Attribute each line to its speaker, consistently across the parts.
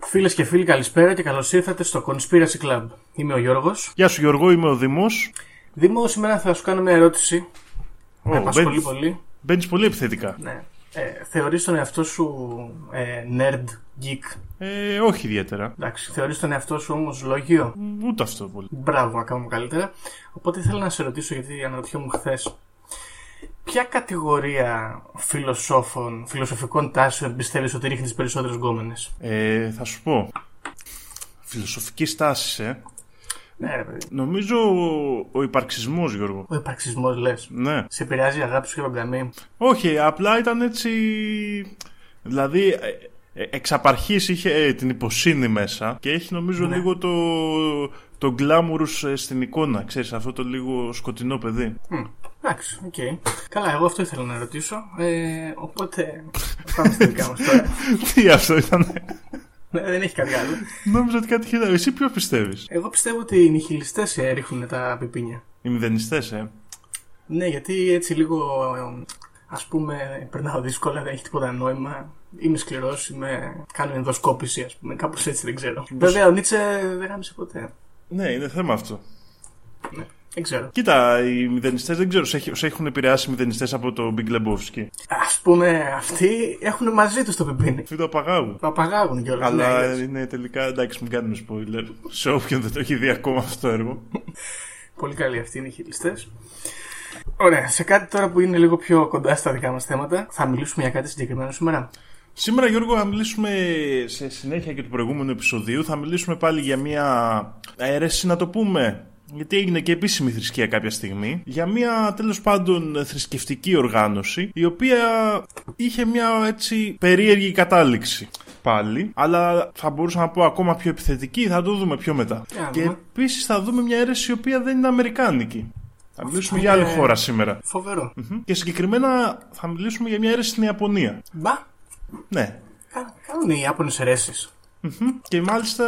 Speaker 1: Φίλες και φίλοι, καλησπέρα και καλώς ήρθατε στο Conspiracy Club. Είμαι ο Γιώργος.
Speaker 2: Γεια σου, Γιώργο, είμαι ο Δήμο.
Speaker 1: Δήμο, σήμερα θα σου κάνω μια ερώτηση. Oh,
Speaker 2: με
Speaker 1: απασχολεί πολύ.
Speaker 2: Μπαίνεις πολύ επιθετικά.
Speaker 1: Ναι. Ε, θεωρείς τον εαυτό σου ε, nerd, geek;
Speaker 2: Ε, όχι ιδιαίτερα.
Speaker 1: Εντάξει, θεωρείς τον εαυτό σου όμως λόγιο.
Speaker 2: Μ, Ούτε αυτό πολύ.
Speaker 1: Μπράβο, ακόμα καλύτερα. Οπότε ήθελα να σε ρωτήσω, γιατί αναρωτιόμουν χθες. Ποια κατηγορία φιλοσόφων, φιλοσοφικών τάσεων πιστεύεις ότι ρίχνεις περισσότερες γκόμενες;
Speaker 2: Ε, θα σου πω. Φιλοσοφική στάση, ε.
Speaker 1: Ναι, ρε παιδί.
Speaker 2: Νομίζω ο, ο υπαρξισμός, Γιώργο.
Speaker 1: Ο υπαρξισμός λες.
Speaker 2: Ναι.
Speaker 1: Σε επηρεάζει η αγάπη σου για τον Καμί.
Speaker 2: Όχι, απλά ήταν έτσι... Δηλαδή, ε, ε, εξ απαρχής είχε ε, την υποσύνη μέσα και έχει νομίζω
Speaker 1: Ναι.
Speaker 2: λίγο το, το glamorous ε, στην εικόνα, ξέρεις, αυτό το λίγο σκοτεινό παιδί.
Speaker 1: Μμ, Εντάξει, οκ. Καλά, εγώ αυτό ήθελα να ρωτήσω. Ε, οπότε πάμε στα δικά μας τώρα.
Speaker 2: Τι αυτό ήταν.
Speaker 1: Ναι, δεν έχει κάτι άλλο.
Speaker 2: Νόμιζα ότι κάτι χειρότερο. Εσύ ποιο πιστεύεις;
Speaker 1: Εγώ πιστεύω ότι οι νιχιλιστέ ρίχνουν τα πιπίνια.
Speaker 2: Οι μηδενιστές, ε.
Speaker 1: Ναι, γιατί έτσι λίγο ας πούμε περνάω δύσκολα, δεν έχει τίποτα νόημα. Είμαι σκληρός, είμαι... κάνω ενδοσκόπηση, ας πούμε. Κάπως έτσι δεν ξέρω. Βέβαια, ο Νίτσε δεν γάμισε ποτέ.
Speaker 2: Ναι, είναι θέμα αυτό.
Speaker 1: Ναι, δεν ξέρω.
Speaker 2: Κοίτα, οι μηδενιστές δεν ξέρω, σε σε έχουν επηρεάσει οι μηδενιστές από το Big Lebowski.
Speaker 1: Α πούμε, αυτοί έχουν μαζί τους το πιπίνι.
Speaker 2: Αυτοί το απαγάγουν.
Speaker 1: Το απαγάγουν κιόλας.
Speaker 2: Αλλά
Speaker 1: Ναι,
Speaker 2: είναι τελικά, εντάξει, μην κάνουμε spoiler. Σε όποιον δεν το έχει δει ακόμα αυτό το έργο.
Speaker 1: Πολύ καλοί αυτοί οι νιχιλιστέ. Ωραία, σε κάτι τώρα που είναι λίγο πιο κοντά στα δικά μας θέματα, θα μιλήσουμε για κάτι συγκεκριμένο σήμερα.
Speaker 2: Σήμερα, Γιώργο, θα μιλήσουμε σε συνέχεια και του προηγούμενου επεισοδίου. Θα μιλήσουμε πάλι για μια αίρεση, να το πούμε. Γιατί έγινε και επίσημη θρησκεία κάποια στιγμή. Για μια τέλος πάντων θρησκευτική οργάνωση, η οποία είχε μια έτσι περίεργη κατάληξη. Πάλι, αλλά θα μπορούσα να πω ακόμα πιο επιθετική, θα το δούμε πιο μετά.
Speaker 1: Για να
Speaker 2: Και
Speaker 1: δούμε.
Speaker 2: επίσης θα δούμε μια αίρεση η οποία δεν είναι αμερικάνικη. Θα μιλήσουμε για άλλη
Speaker 1: είναι-
Speaker 2: χώρα σήμερα.
Speaker 1: Φοβερό.
Speaker 2: Μμμ. Και συγκεκριμένα θα μιλήσουμε για μια αίρεση στην Ιαπωνία.
Speaker 1: Μπα,
Speaker 2: Ναι.
Speaker 1: κα- κάνουν οι Ιάπωνες αιρέσεις.
Speaker 2: Μμμ. Και μάλιστα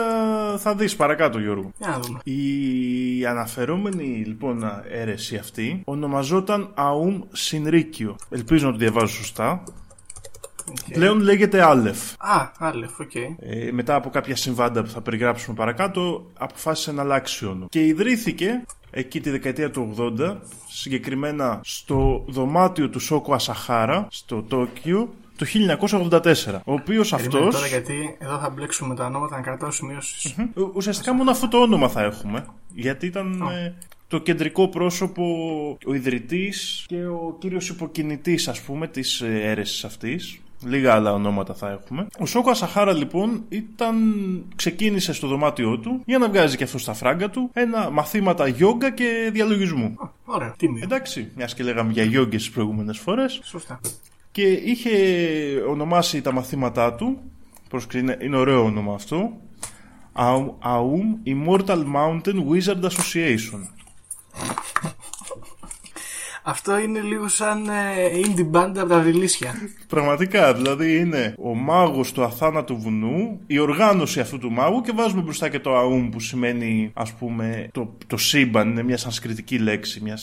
Speaker 2: θα δεις παρακάτω Γιώργο.
Speaker 1: Για να δούμε.
Speaker 2: Η αναφερόμενη λοιπόν αίρεση αυτή ονομαζόταν Αούμ Συνρίκιο. Ελπίζω να το διαβάζω σωστά.
Speaker 1: Οκ.
Speaker 2: Πλέον λέγεται Άλεφ.
Speaker 1: Α, άλεφ, οκ.
Speaker 2: Ε, μετά από κάποια συμβάντα που θα περιγράψουμε παρακάτω, αποφάσισε να αλλάξει όνομα. Και ιδρύθηκε εκεί τη δεκαετία του 80, συγκεκριμένα στο δωμάτιο του Σόκο Ασαχάρα, στο Τόκιο, το 1984. Ο οποίος
Speaker 1: Περίμενε
Speaker 2: αυτός...
Speaker 1: τώρα γιατί εδώ θα μπλέξουμε τα ονόματα να κρατάω σημειώσεις.
Speaker 2: Ου- Ουσιαστικά μόνο αυτό το όνομα θα έχουμε. Γιατί ήταν ε, το κεντρικό πρόσωπο, ο ιδρυτής και ο κύριος υποκινητής ας πούμε της ε, αίρεσης αυτής. Λίγα άλλα ονόματα θα έχουμε. Ο Σόκο Ασαχάρα λοιπόν ήταν, ξεκίνησε στο δωμάτιό του για να βγάζει και αυτό στα φράγκα του ένα μαθήματα γιόγκα και διαλογισμού.
Speaker 1: Ωραία, τίμιο.
Speaker 2: Εντάξει, μιας και λέγαμε για γιόγκες τις προηγούμενες φορές.
Speaker 1: Σωστά.
Speaker 2: Και είχε ονομάσει τα μαθήματά του, προσκρι- είναι, είναι ωραίο όνομα αυτό, Αου- AUM Immortal Mountain Wizard Association.
Speaker 1: Αυτό είναι λίγο σαν ε, indie band από τα βιλίσια.
Speaker 2: Πραγματικά, δηλαδή είναι ο μάγος του αθάνατου βουνού, η οργάνωση αυτού του μάγου και βάζουμε μπροστά και το AUM που σημαίνει ας πούμε το, το σύμπαν, είναι μια σανσκριτική λέξη, μια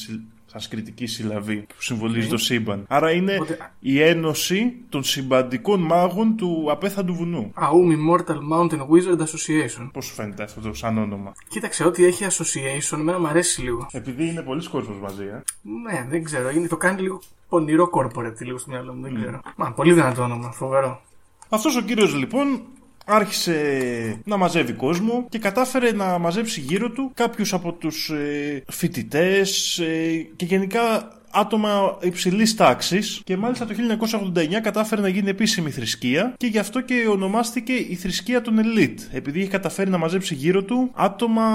Speaker 2: συ- σανσκριτική συλλαβή που συμβολίζει το σύμπαν. Άρα είναι
Speaker 1: Οπότε-
Speaker 2: η ένωση των συμπαντικών μάγων του απέθαντου βουνού.
Speaker 1: AUM Immortal Mountain Wizard Association.
Speaker 2: Πώς σου φαίνεται αυτό το σαν όνομα;
Speaker 1: Κοίταξε, ό,τι έχει association, εμένα μου αρέσει λίγο.
Speaker 2: Επειδή είναι πολλοί κόσμος μαζί, ε.
Speaker 1: Ναι, δεν ξέρω. Είναι, το κάνει λίγο πονηρό corporate λίγο στο μυαλό μου. Δεν ξέρω. Μα, πολύ δυνατό όνομα. Φοβερό.
Speaker 2: Αυτός ο κύριος λοιπόν άρχισε να μαζεύει κόσμο και κατάφερε να μαζέψει γύρω του κάποιους από τους ε, φοιτητές ε, και γενικά άτομα υψηλής τάξης και μάλιστα το 1989 κατάφερε να γίνει επίσημη θρησκεία και γι' αυτό και ονομάστηκε η θρησκεία των Elite. Επειδή είχε καταφέρει να μαζέψει γύρω του άτομα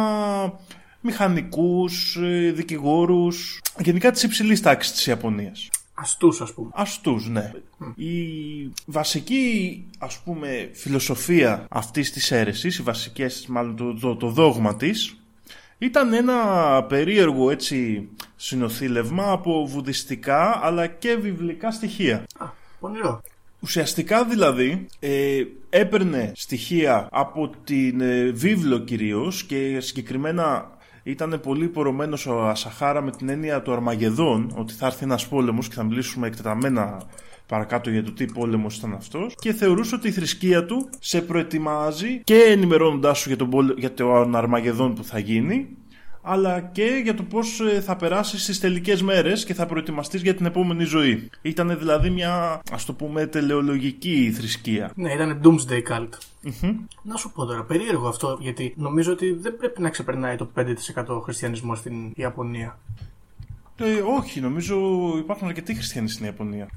Speaker 2: μηχανικούς, ε, δικηγόρους, γενικά της υψηλής τάξης της Ιαπωνίας.
Speaker 1: Αστούς, ας πούμε.
Speaker 2: Αστούς, ναι. Η βασική, ας πούμε, φιλοσοφία αυτής της αίρεσης, οι βασικές, μάλλον το, το, το δόγμα της, ήταν ένα περίεργο έτσι συνοθήλευμα από βουδιστικά αλλά και βιβλικά στοιχεία.
Speaker 1: Α, πονηρό.
Speaker 2: Ουσιαστικά δηλαδή ε, έπαιρνε στοιχεία από την ε, βίβλο κυρίως και συγκεκριμένα ήταν πολύ πορωμένος ο Ασαχάρα με την έννοια του Αρμαγεδόν ότι θα έρθει ένας πόλεμος και θα μιλήσουμε εκτεταμένα παρακάτω για το τι πόλεμος ήταν αυτός. Και θεωρούσε ότι η θρησκεία του σε προετοιμάζει και ενημερώνοντάς σου για τον, πόλε- για τον Αρμαγεδόν που θα γίνει αλλά και για το πώς ε, θα περάσεις στις τελικές μέρες και θα προετοιμαστείς για την επόμενη ζωή. Ήταν δηλαδή μια, ας το πούμε, τελεολογική θρησκεία.
Speaker 1: Ναι, ήταν Doomsday Cult. Να σου πω τώρα, περίεργο αυτό, γιατί νομίζω ότι δεν πρέπει να ξεπερνάει το 5% χριστιανισμό στην Ιαπωνία.
Speaker 2: Ε, όχι, νομίζω υπάρχουν αρκετοί χριστιανοί στην Ιαπωνία.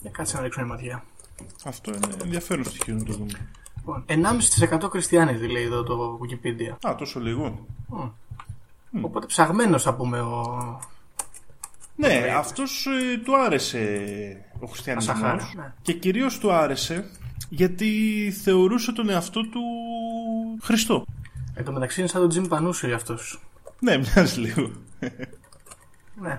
Speaker 1: Για κάτσε να ρίξω μια ματιά.
Speaker 2: Αυτό είναι ενδιαφέρον στοιχείο να το δούμε.
Speaker 1: Λοιπόν, 1,5% χριστιανοί λέει εδώ το Wikipedia.
Speaker 2: Α, τόσο λίγο.
Speaker 1: Οπότε ψαγμένος θα πούμε ο.
Speaker 2: Ναι, αυτός ε, του άρεσε ο χριστιανισμός
Speaker 1: Ασαχάρα, ναι.
Speaker 2: και κυρίως του άρεσε γιατί θεωρούσε τον εαυτό του Χριστό.
Speaker 1: Εν τω μεταξύ είναι σαν τον Τζιμ Πανούσιο αυτός.
Speaker 2: Ναι, μοιάζει λίγο.
Speaker 1: Ναι.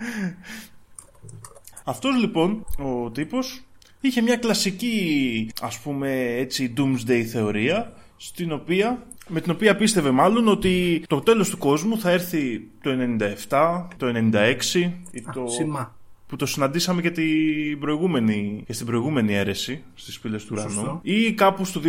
Speaker 2: Αυτός λοιπόν ο τύπος είχε μια κλασική ας πούμε έτσι doomsday θεωρία στην οποία, με την οποία πίστευε μάλλον ότι το τέλος του κόσμου θα έρθει το 97, το 96 ή το...
Speaker 1: Σημά.
Speaker 2: που το συναντήσαμε και, την προηγούμενη, και στην προηγούμενη αίρεση στις πύλες του ουρανού
Speaker 1: Σωστό.
Speaker 2: ή κάπου στο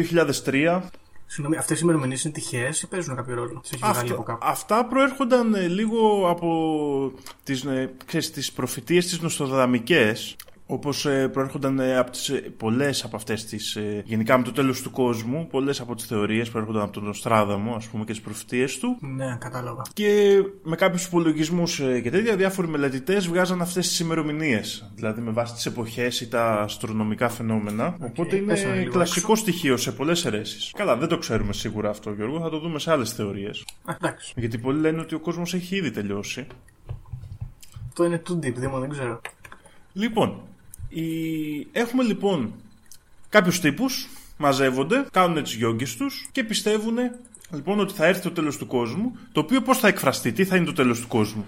Speaker 2: 2003
Speaker 1: Συγγνώμη, αυτές οι ημερομηνίες είναι τυχαίες ή παίζουν κάποιο ρόλο; Τι έχει βγάλει από
Speaker 2: Αυτά,
Speaker 1: κάπου.
Speaker 2: αυτά προέρχονταν ε, λίγο από τις, ε, ξέρεις, τις προφητείες τις νοστοδαμικές όπως ε, προέρχονταν ε, από τις, ε, πολλές από αυτές τις, ε, γενικά με το τέλος του κόσμου, πολλές από τις θεωρίες προέρχονταν από τον Νοστράδαμο, ας πούμε, και τις προφητείες του.
Speaker 1: Ναι, κατάλαβα.
Speaker 2: Και με κάποιους υπολογισμούς ε, και τέτοια, διάφοροι μελετητές βγάζαν αυτές τις ημερομηνίες. Δηλαδή με βάση τις εποχές ή τα αστρονομικά φαινόμενα. Οπότε
Speaker 1: πες ένα
Speaker 2: είναι
Speaker 1: λίγο
Speaker 2: κλασικό στοιχείο σε πολλές αιρέσεις. Καλά, δεν το ξέρουμε σίγουρα αυτό, Γιώργο, θα το δούμε σε άλλες θεωρίες.
Speaker 1: Α, εντάξει.
Speaker 2: Γιατί πολλοί λένε ότι ο κόσμος έχει ήδη τελειώσει.
Speaker 1: Αυτό είναι too deep, Δήμο, δεν ξέρω.
Speaker 2: Λοιπόν, η... έχουμε λοιπόν κάποιους τύπους, μαζεύονται, κάνουν τις γιόγκες τους και πιστεύουν λοιπόν ότι θα έρθει το τέλος του κόσμου, το οποίο πώς θα εκφραστεί, τι θα είναι το τέλος του κόσμου.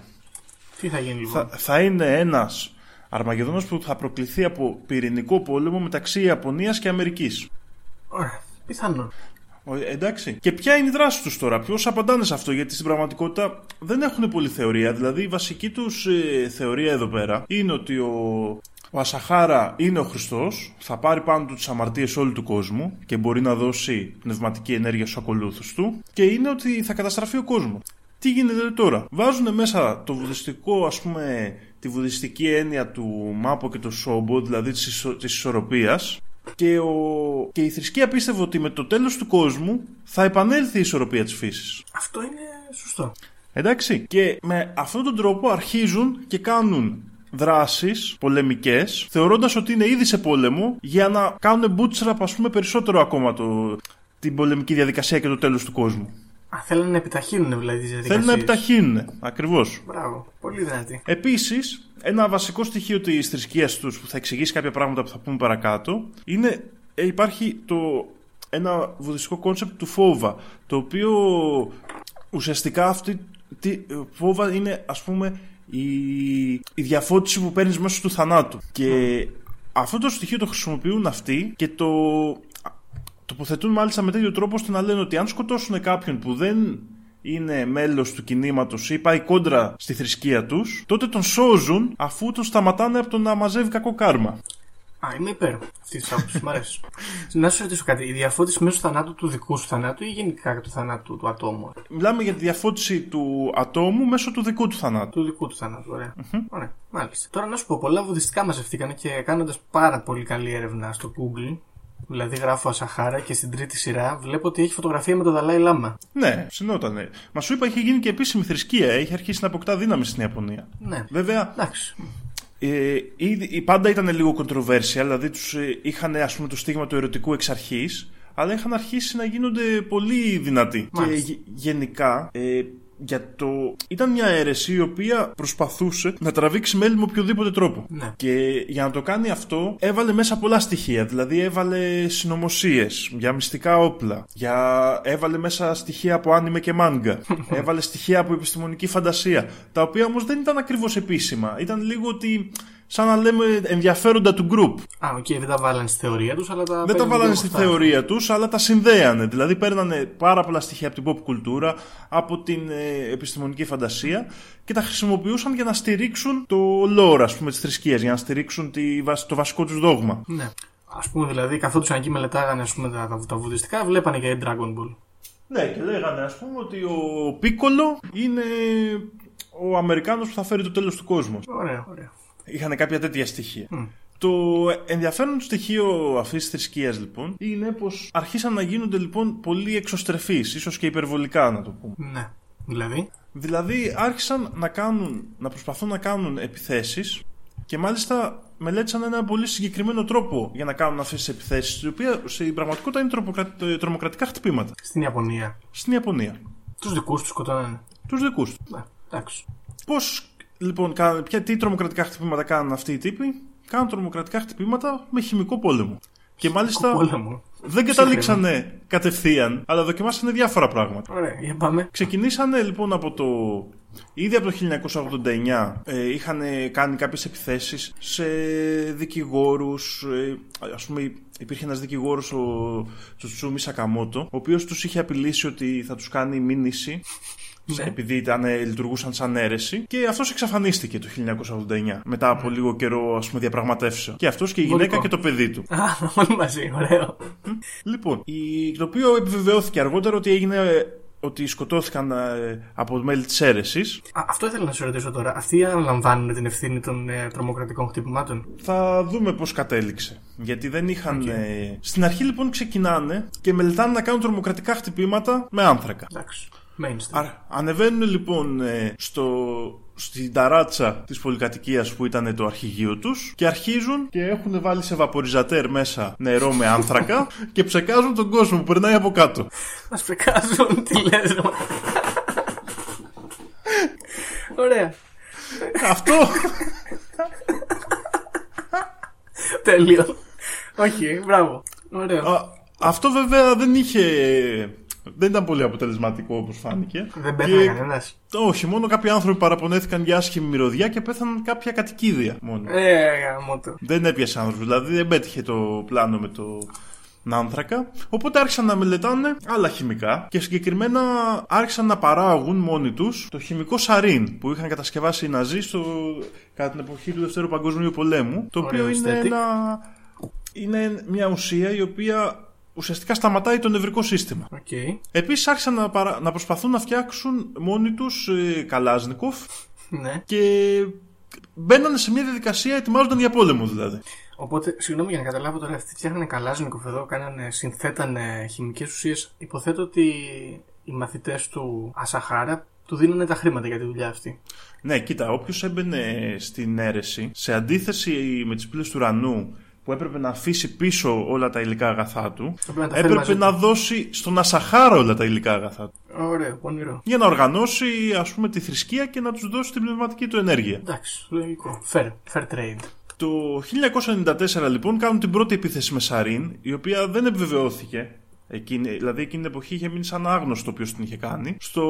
Speaker 1: Τι θα γίνει λοιπόν;
Speaker 2: Θα, θα είναι ένας Αρμαγεδόνος που θα προκληθεί από πυρηνικό πόλεμο μεταξύ Ιαπωνίας και Αμερικής.
Speaker 1: Ωραία. Πιθανόν.
Speaker 2: Ο- Εντάξει. Και ποια είναι η δράση τους τώρα, ποιος απαντάνε σε αυτό, γιατί στην πραγματικότητα δεν έχουν πολύ θεωρία. Δηλαδή, η βασική τους θεωρία εδώ πέρα είναι ότι ο, ο Ασαχάρα είναι ο Χριστός, θα πάρει πάνω του τις αμαρτίες όλου του κόσμου και μπορεί να δώσει πνευματική ενέργεια στους ακολούθους του, και είναι ότι θα καταστραφεί ο κόσμος. Τι γίνεται τώρα; Βάζουν μέσα το βουδιστικό, ας πούμε, τη βουδιστική έννοια του Μάπο και του Σόμπο, δηλαδή της, ισο, της ισορροπίας, και, ο... και η θρησκεία πίστευε ότι με το τέλος του κόσμου θα επανέλθει η ισορροπία της φύσης.
Speaker 1: Αυτό είναι σωστό.
Speaker 2: Εντάξει. Και με αυτόν τον τρόπο αρχίζουν και κάνουν δράσεις πολεμικές θεωρώντας ότι είναι ήδη σε πόλεμο για να κάνουν bootstrap ας πούμε περισσότερο ακόμα το... την πολεμική διαδικασία και το τέλος του κόσμου.
Speaker 1: Α, θέλουν να επιταχύνουν δηλαδή τις διαδικασίες.
Speaker 2: Θέλουν να επιταχύνουν. Ακριβώς.
Speaker 1: Μπράβο. Πολύ δυνατή.
Speaker 2: Επίσης, ένα βασικό στοιχείο της θρησκείας τους που θα εξηγήσει κάποια πράγματα που θα πούμε παρακάτω είναι ε, υπάρχει το, ένα βουδιστικό concept του φόβα. Το οποίο ουσιαστικά αυτή. Τι, φόβα είναι ας πούμε η, η διαφώτιση που παίρνεις μέσω του θανάτου. Και αυτό το στοιχείο το χρησιμοποιούν αυτοί και το τοποθετούν μάλιστα με τέτοιο τρόπο ώστε να λένε ότι αν σκοτώσουν κάποιον που δεν είναι μέλος του κινήματος ή πάει κόντρα στη θρησκεία τους, τότε τον σώζουν αφού τον σταματάνε από το να μαζεύει κακό κάρμα.
Speaker 1: Α, είμαι υπέρ αυτής της άποψης. Μ' αρέσει. να σου ρωτήσω κάτι. Η διαφώτιση μέσω του θανάτου του δικού σου θανάτου ή γενικά του θανάτου του ατόμου;
Speaker 2: Μιλάμε για τη διαφώτιση του ατόμου μέσω του δικού του θανάτου.
Speaker 1: Του δικού του θανάτου, ωραία. Ωραία, μάλιστα. Τώρα να σου πω, πολλά βουδιστικά μαζευτήκαν και κάνοντας πάρα πολύ καλή έρευνα στο Google. Δηλαδή γράφω Ασαχάρα και στην τρίτη σειρά βλέπω ότι έχει φωτογραφία με τον Δαλάη Λάμα.
Speaker 2: Ναι, συνότανε. Μα σου είπα, είχε γίνει και επίσημη θρησκεία. Έχει αρχίσει να αποκτά δύναμη στην Ιαπωνία.
Speaker 1: Ναι.
Speaker 2: Βέβαια,
Speaker 1: Εντάξει.
Speaker 2: Ε, ήδη- πάντα ήταν λίγο controversial, δηλαδή τους ε, είχαν ας πούμε το στίγμα του ερωτικού εξ αρχής, αλλά είχαν αρχίσει να γίνονται πολύ δυνατοί.
Speaker 1: Μάλιστα.
Speaker 2: Και γε- γενικά, ε, για το... ήταν μια αίρεση η οποία προσπαθούσε να τραβήξει μέλη με οποιοδήποτε τρόπο.
Speaker 1: Ναι.
Speaker 2: Και για να το κάνει αυτό έβαλε μέσα πολλά στοιχεία. Δηλαδή έβαλε συνωμοσίες για μυστικά όπλα. Για... Έβαλε μέσα στοιχεία από άνιμε και μάγκα. έβαλε στοιχεία από επιστημονική φαντασία. Τα οποία όμως δεν ήταν ακριβώς επίσημα. Ήταν λίγο ότι σαν να λέμε ενδιαφέροντα του group.
Speaker 1: Α, οκ, δεν τα βάλανε στη θεωρία τους, αλλά τα.
Speaker 2: Δεν τα
Speaker 1: παίρνουν
Speaker 2: βάλανε
Speaker 1: λίγο
Speaker 2: στη
Speaker 1: αυτά.
Speaker 2: θεωρία τους, αλλά τα συνδέανε. Δηλαδή παίρνανε πάρα πολλά στοιχεία από την pop κουλτούρα, από την ε, επιστημονική φαντασία και τα χρησιμοποιούσαν για να στηρίξουν το lore, ας πούμε, της θρησκείας, για να στηρίξουν τη, βασ- το βασικό τους δόγμα.
Speaker 1: Ναι. Α πούμε δηλαδή, καθόντουσαν εκεί μελετάγανε ας πούμε, τα, τα, τα βουδιστικά, βλέπανε και Dragon Ball.
Speaker 2: Ναι, και λέγανε, ας πούμε, ότι ο Πίκολο είναι ο Αμερικάνος που θα φέρει το τέλος του κόσμου.
Speaker 1: Ωραία, ωραία.
Speaker 2: Είχαν κάποια τέτοια στοιχεία.
Speaker 1: Μμ.
Speaker 2: Το ενδιαφέρον στοιχείο αυτής της θρησκείας λοιπόν είναι πως αρχίσαν να γίνονται λοιπόν πολύ εξωστρεφείς, ίσως και υπερβολικά να το πούμε.
Speaker 1: Ναι. Δηλαδή;
Speaker 2: Δηλαδή άρχισαν να, κάνουν, να προσπαθούν να κάνουν επιθέσεις και μάλιστα μελέτησαν ένα πολύ συγκεκριμένο τρόπο για να κάνουν αυτές τις επιθέσεις, οι οποία στην πραγματικότητα είναι τρομοκρα- ε, τρομοκρατικά χτυπήματα
Speaker 1: Στην Ιαπωνία.
Speaker 2: στην Ιαπωνία.
Speaker 1: Τους δικούς τους σκοτώνανε.
Speaker 2: Τους δικούς τους.
Speaker 1: Ναι, εντάξει.
Speaker 2: Πώς λοιπόν, κάνουν- ποια, τι τρομοκρατικά χτυπήματα κάνουν αυτοί οι τύποι, κάνουν τρομοκρατικά χτυπήματα με χημικό πόλεμο. Και μάλιστα
Speaker 1: Πόλεμο.
Speaker 2: δεν καταλήξανε κατευθείαν, αλλά δοκιμάσανε διάφορα πράγματα.
Speaker 1: Ωραία, για πάμε.
Speaker 2: Ξεκινήσανε λοιπόν από το. Ήδη από το 1989 ε, είχαν κάνει κάποιες επιθέσεις σε δικηγόρους. Ε, ας πούμε υπήρχε ένας δικηγόρος ο Τσουτσούμι Σακαμότο, ο οποίος τους είχε απειλήσει ότι θα τους κάνει μήνυση
Speaker 1: Ναι.
Speaker 2: επειδή ήταν, ε, λειτουργούσαν σαν αίρεση και αυτός εξαφανίστηκε το 1989 μετά από λίγο καιρό ας πούμε διαπραγματεύσεων και αυτός και η γυναίκα
Speaker 1: Βολικό.
Speaker 2: και το παιδί του
Speaker 1: Α, όλοι μαζί, ωραίο.
Speaker 2: Λοιπόν, η, το οποίο επιβεβαιώθηκε αργότερα ότι έγινε ε, ότι σκοτώθηκαν ε, από μέλη της αίρεσης.
Speaker 1: Α, αυτό ήθελα να σε ρωτήσω τώρα. Αυτοί αναλαμβάνουν την ευθύνη των ε, τρομοκρατικών χτυπημάτων;
Speaker 2: Θα δούμε πώς κατέληξε. Γιατί δεν είχαν... ε, Στην αρχή λοιπόν ξεκινάνε και μελετάνε να κάνουν τρομοκρατικά χτυπήματα με άνθρακα.
Speaker 1: Εντάξει. Mainstream.
Speaker 2: Άρα, ανεβαίνουν λοιπόν ε, στο, στην ταράτσα της πολυκατοικίας που ήταν το αρχηγείο τους και αρχίζουν και έχουν βάλει σε βαποριζατέρ μέσα νερό με άνθρακα και ψεκάζουν τον κόσμο που περνάει από κάτω.
Speaker 1: Μας φρικάζουν, τι λες. Ωραία.
Speaker 2: Αυτό
Speaker 1: Τέλειο. Όχι, μπράβο. Ωραίο.
Speaker 2: Α, αυτό βέβαια δεν είχε. Δεν ήταν πολύ αποτελεσματικό όπως φάνηκε.
Speaker 1: Δεν πέθανε
Speaker 2: Και-
Speaker 1: κανένας.
Speaker 2: Όχι, μόνο κάποιοι άνθρωποι παραπονέθηκαν για άσχημη μυρωδιά και πέθαναν κάποια κατοικίδια μόνο.
Speaker 1: Ε, γάμο το.
Speaker 2: Δεν έπιασε άνθρωπος, δηλαδή δεν πέτυχε το πλάνο με το άνθρακα. Οπότε άρχισαν να μελετάνε άλλα χημικά και συγκεκριμένα άρχισαν να παράγουν μόνοι τους το χημικό σαρίν που είχαν κατασκευάσει οι Ναζί στο, κατά την εποχή του Δευτέρου Παγκοσμίου Πολέμου. Το οποίο
Speaker 1: Ωραίο
Speaker 2: είναι,
Speaker 1: aesthetic.
Speaker 2: ένα, είναι μια ουσία η οποία ουσιαστικά σταματάει το νευρικό σύστημα.
Speaker 1: Οκ.
Speaker 2: Επίσης άρχισαν να, παρα- να προσπαθούν να φτιάξουν μόνοι τους ε, Καλάζνικοφ
Speaker 1: Ναι.
Speaker 2: και μπαίνανε σε μια διαδικασία, ετοιμάζονταν για πόλεμο δηλαδή.
Speaker 1: Οπότε, συγγνώμη για να καταλάβω τώρα, αυτοί φτιάχνανε καλάζνικοφ εδώ, κάνανε, συνθέτανε χημικές ουσίες. Υποθέτω ότι οι μαθητές του Ασαχάρα του δίνανε τα χρήματα για τη δουλειά αυτή.
Speaker 2: Ναι, κοίτα, όποιος έμπαινε στην αίρεση, σε αντίθεση με τις πύλες του ουρανού που έπρεπε να αφήσει πίσω όλα τα υλικά αγαθά του,
Speaker 1: Έπρεπε να τα φέρει μαζί
Speaker 2: έπρεπε να δώσει στον Ασαχάρα όλα τα υλικά αγαθά του.
Speaker 1: Ωραίο, πονηρό.
Speaker 2: Για να οργανώσει, ας πούμε, τη θρησκεία και να τους δώσει την πνευματική του ενέργεια.
Speaker 1: Εντάξει, λογικό. Fair, fair trade.
Speaker 2: Το 1994 λοιπόν κάνουν την πρώτη επίθεση με Σαρίν, η οποία δεν επιβεβαιώθηκε. Εκείνη, δηλαδή εκείνη την εποχή είχε μείνει σαν άγνωστο ποιο την είχε κάνει. Στο,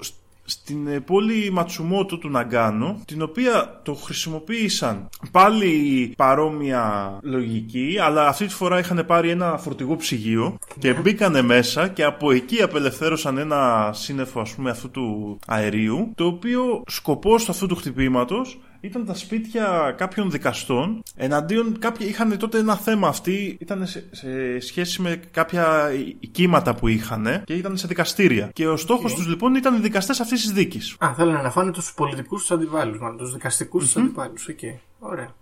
Speaker 2: σ- στην ε, πόλη Ματσουμότο του Ναγκάνο, την οποία το χρησιμοποίησαν πάλι παρόμοια λογική, αλλά αυτή τη φορά είχαν πάρει ένα φορτηγό ψυγείο και μπήκανε μέσα και από εκεί απελευθέρωσαν ένα σύννεφο ας πούμε αυτού του αερίου, το οποίο σκοπός αυτού του χτυπήματος ήταν τα σπίτια κάποιων δικαστών. Εναντίον κάποιοι είχαν τότε ένα θέμα αυτοί, ήταν σε, σε σχέση με κάποια κτήματα που είχαν και ήταν σε δικαστήρια. Και ο στόχος τους λοιπόν ήταν οι δικαστές αυτής της δίκης.
Speaker 1: Α, θέλανε να φάνε τους πολιτικούς τους αντιπάλους, μάλλον τους δικαστικούς τους αντιπάλους. Οκ, ωραία.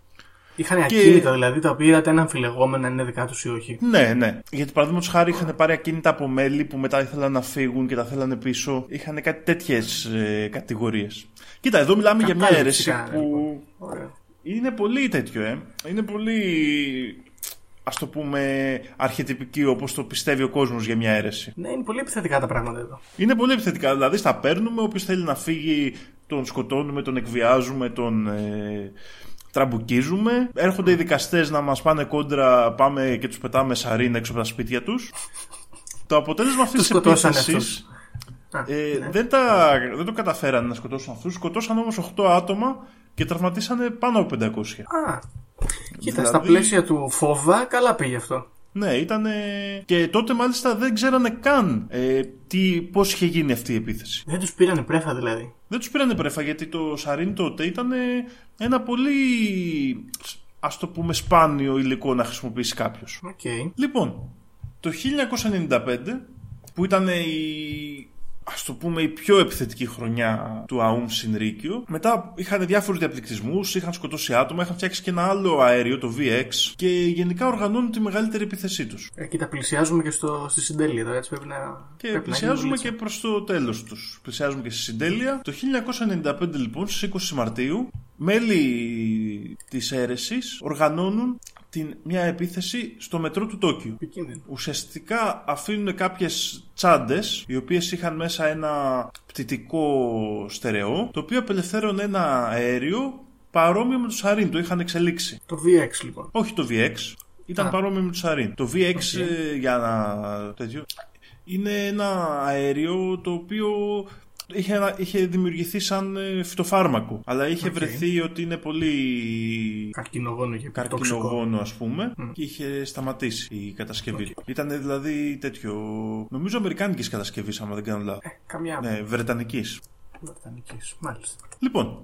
Speaker 1: Είχαν ακίνητα δηλαδή τα οποία ήταν αμφιλεγόμενα αν είναι δικά τους ή όχι.
Speaker 2: Ναι, ναι. Γιατί παραδείγματος χάρη είχαν πάρει ακίνητα από μέλη που μετά ήθελαν να φύγουν και τα θέλανε πίσω. Είχαν κάτι τέτοιες ε, κατηγορίες. Κοίτα, εδώ μιλάμε για μια
Speaker 1: Κατάληψη
Speaker 2: αίρεση
Speaker 1: κάνανε,
Speaker 2: που
Speaker 1: λοιπόν. Ωραία.
Speaker 2: είναι πολύ τέτοιο, ε. Είναι πολύ, ας το πούμε, αρχιτυπική όπως το πιστεύει ο κόσμος για μια αίρεση.
Speaker 1: Ναι, είναι πολύ επιθετικά τα πράγματα εδώ.
Speaker 2: Είναι πολύ επιθετικά, δηλαδή στα παίρνουμε, όποιος θέλει να φύγει τον σκοτώνουμε, τον εκβιάζουμε, τον ε, τραμπουκίζουμε. Έρχονται οι δικαστές να μας πάνε κόντρα, πάμε και τους πετάμε σαρίν έξω από τα σπίτια τους. Το αποτέλεσμα αυτής
Speaker 1: Τους
Speaker 2: της
Speaker 1: σκοτώσανε
Speaker 2: επίθεσης
Speaker 1: Α,
Speaker 2: ε,
Speaker 1: ναι.
Speaker 2: δεν, τα, δεν το καταφέρανε να σκοτώσουν αυτούς. Σκοτώσαν όμως 8 άτομα και τραυματίσανε πάνω από 500.
Speaker 1: Α, κοίτα,
Speaker 2: Δηλαδή-
Speaker 1: στα πλαίσια του φόβα, καλά πήγε αυτό.
Speaker 2: Ναι, ήταν. Και τότε μάλιστα δεν ξέρανε καν ε, τι, πώς είχε γίνει αυτή η επίθεση.
Speaker 1: Δεν τους πήρανε πρέφα δηλαδή.
Speaker 2: Δεν τους πήρανε πρέφα γιατί το Σαρίν τότε ήταν ένα πολύ ας το πούμε σπάνιο υλικό να χρησιμοποιήσει κάποιος.
Speaker 1: Οκ.
Speaker 2: Λοιπόν, το 1995 που ήταν η ας το πούμε η πιο επιθετική χρονιά του ΑΟΥΜ Συνρίκιο μετά είχαν διάφορους διαπληκτισμούς, είχαν σκοτώσει άτομα, είχαν φτιάξει και ένα άλλο αέριο, το VX και γενικά οργανώνουν τη μεγαλύτερη επίθεσή τους.
Speaker 1: Ε, κοίτα, πλησιάζουμε και στο, στη συντέλεια τώρα, έτσι πρέπει να.
Speaker 2: Και
Speaker 1: πρέπει να
Speaker 2: πλησιάζουμε
Speaker 1: γίνει
Speaker 2: και
Speaker 1: δουλίτσα.
Speaker 2: προς το τέλος τους. Πλησιάζουμε και στη συντέλεια. Το 1995 λοιπόν, στις 20 Μαρτίου, μέλη της αίρεσης οργανώνουν την, μια επίθεση στο μετρό του Τόκιο.
Speaker 1: Επικίνδυνο.
Speaker 2: Ουσιαστικά αφήνουν κάποιες τσάντες οι οποίες είχαν μέσα ένα πτητικό στερεό το οποίο απελευθέρωνε ένα αέριο παρόμοιο με το Σαρίν, το είχαν εξελίξει.
Speaker 1: Το VX λοιπόν.
Speaker 2: Όχι το VX, ήταν
Speaker 1: Α.
Speaker 2: παρόμοιο με το Σαρίν. Το VX
Speaker 1: Οκ.
Speaker 2: ε, για να τέτοιο είναι ένα αέριο το οποίο είχε, ένα- είχε δημιουργηθεί σαν ε, φυτοφάρμακο αλλά είχε
Speaker 1: Οκ.
Speaker 2: βρεθεί ότι είναι πολύ
Speaker 1: Καρκινογόνο και τοξικό.
Speaker 2: καρκινογόνο ας πούμε και είχε σταματήσει η κατασκευή. Ήταν δηλαδή τέτοιο νομίζω αμερικάνικης κατασκευής άμα δεν κάνω λάθος.
Speaker 1: Ε, καμιά
Speaker 2: Ναι, βρετανικής.
Speaker 1: βρετανικής. Μάλιστα.
Speaker 2: Λοιπόν,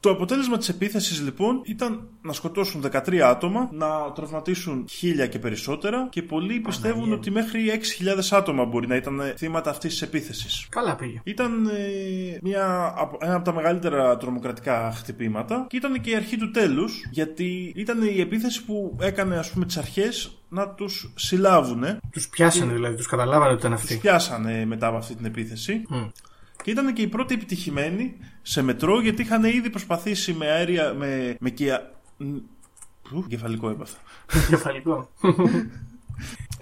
Speaker 2: το αποτέλεσμα της επίθεσης λοιπόν ήταν να σκοτώσουν 13 άτομα, να τραυματίσουν χίλια και περισσότερα και πολλοί πιστεύουν ότι μέχρι 6.000 άτομα μπορεί να ήταν θύματα αυτής της επίθεσης.
Speaker 1: Καλά πήγε.
Speaker 2: Ήταν ε, μια, από- ένα από τα μεγαλύτερα τρομοκρατικά χτυπήματα και ήταν και η αρχή του τέλους γιατί ήταν η επίθεση που έκανε ας πούμε τις αρχές να τους συλλάβουν
Speaker 1: Τους πιάσανε δηλαδή, τους καταλάβανε ότι ήταν
Speaker 2: τους
Speaker 1: αυτοί.
Speaker 2: πιάσανε μετά από αυτή την επίθεση
Speaker 1: Μμ.
Speaker 2: Και ήταν και η πρώτη επιτυχημένη σε μετρό γιατί είχαν ήδη προσπαθήσει με αέρια. με, με κια... μ, Ου, κεφαλικό έπαθα.
Speaker 1: Κεφαλικό.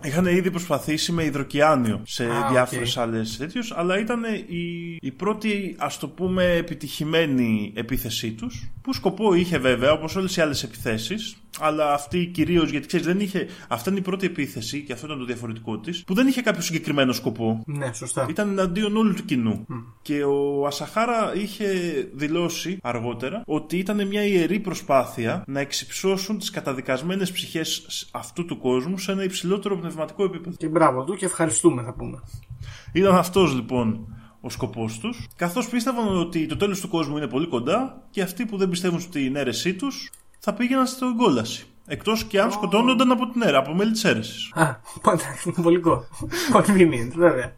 Speaker 2: Είχαν ήδη προσπαθήσει με υδροκυάνιο σε
Speaker 1: Α,
Speaker 2: διάφορες
Speaker 1: οκ.
Speaker 2: άλλες τέτοιους, αλλά ήταν η, η πρώτη, ας το πούμε, επιτυχημένη επίθεσή τους, που σκοπό είχε βέβαια, όπως όλες οι άλλες επιθέσεις, αλλά αυτή κυρίως, γιατί ξέρεις, δεν είχε, αυτή είναι η πρώτη επίθεση, και αυτό ήταν το διαφορετικό της, που δεν είχε κάποιο συγκεκριμένο σκοπό.
Speaker 1: ναι, σωστά.
Speaker 2: Ήταν εναντίον όλου του κοινού. Και ο Ασαχάρα είχε δηλώσει αργότερα ότι ήταν μια ιερή προσπάθεια να εξυψώσουν τις καταδικασμένες ψυχές αυτού του κόσμου σε ένα υψηλότερο πνευματικό επίπεδο.
Speaker 1: Και μπράβο του και ευχαριστούμε θα πούμε.
Speaker 2: Ήταν αυτός λοιπόν ο σκοπός τους, καθώς πίστευαν ότι το τέλος του κόσμου είναι πολύ κοντά και αυτοί που δεν πιστεύουν στην αίρεσή τους θα πήγαιναν στην κόλαση. Εκτός και αν σκοτώνονταν από την αίρα, από μέλη της αίρεσης.
Speaker 1: Α, πάντα βολικό. Convenient, βέβαια.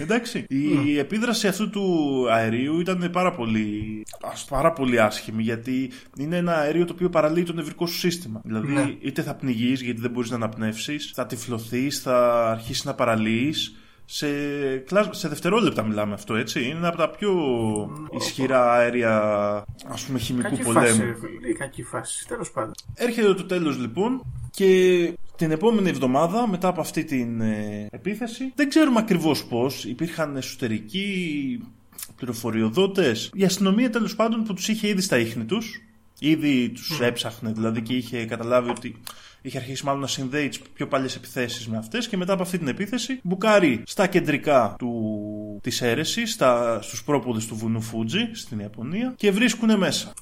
Speaker 2: Εντάξει. Η επίδραση αυτού του αερίου ήταν πάρα πολύ, ας, πάρα πολύ άσχημη γιατί είναι ένα αέριο το οποίο παραλύει το νευρικό σου σύστημα. Δηλαδή,
Speaker 1: Ναι.
Speaker 2: είτε θα πνιγείς γιατί δεν μπορείς να αναπνεύσεις, θα τυφλωθείς, θα αρχίσεις να παραλύεις. Σε, κλάσ- σε δευτερόλεπτα μιλάμε αυτό, έτσι. Είναι ένα από τα πιο ισχυρά αέρια, ας πούμε, χημικού
Speaker 1: Κακή
Speaker 2: πολέμου.
Speaker 1: φάση, ρε φίλε. Τι κακή φάση. Τέλος πάντων.
Speaker 2: Έρχεται το τέλος λοιπόν και την επόμενη εβδομάδα μετά από αυτή την ε, επίθεση δεν ξέρουμε ακριβώς πώς υπήρχαν εσωτερικοί πληροφοριοδότες. Η αστυνομία τέλος πάντων που τους είχε ήδη στα ίχνη τους ήδη τους έψαχνε δηλαδή και είχε καταλάβει ότι είχε αρχίσει μάλλον να συνδέει τις πιο παλιές επιθέσεις με αυτές και μετά από αυτή την επίθεση μπουκάρει στα κεντρικά του, της αίρεσης στα, στους πρόποδες του βουνού Φούτζι στην Ιαπωνία και βρίσκουν μέσα.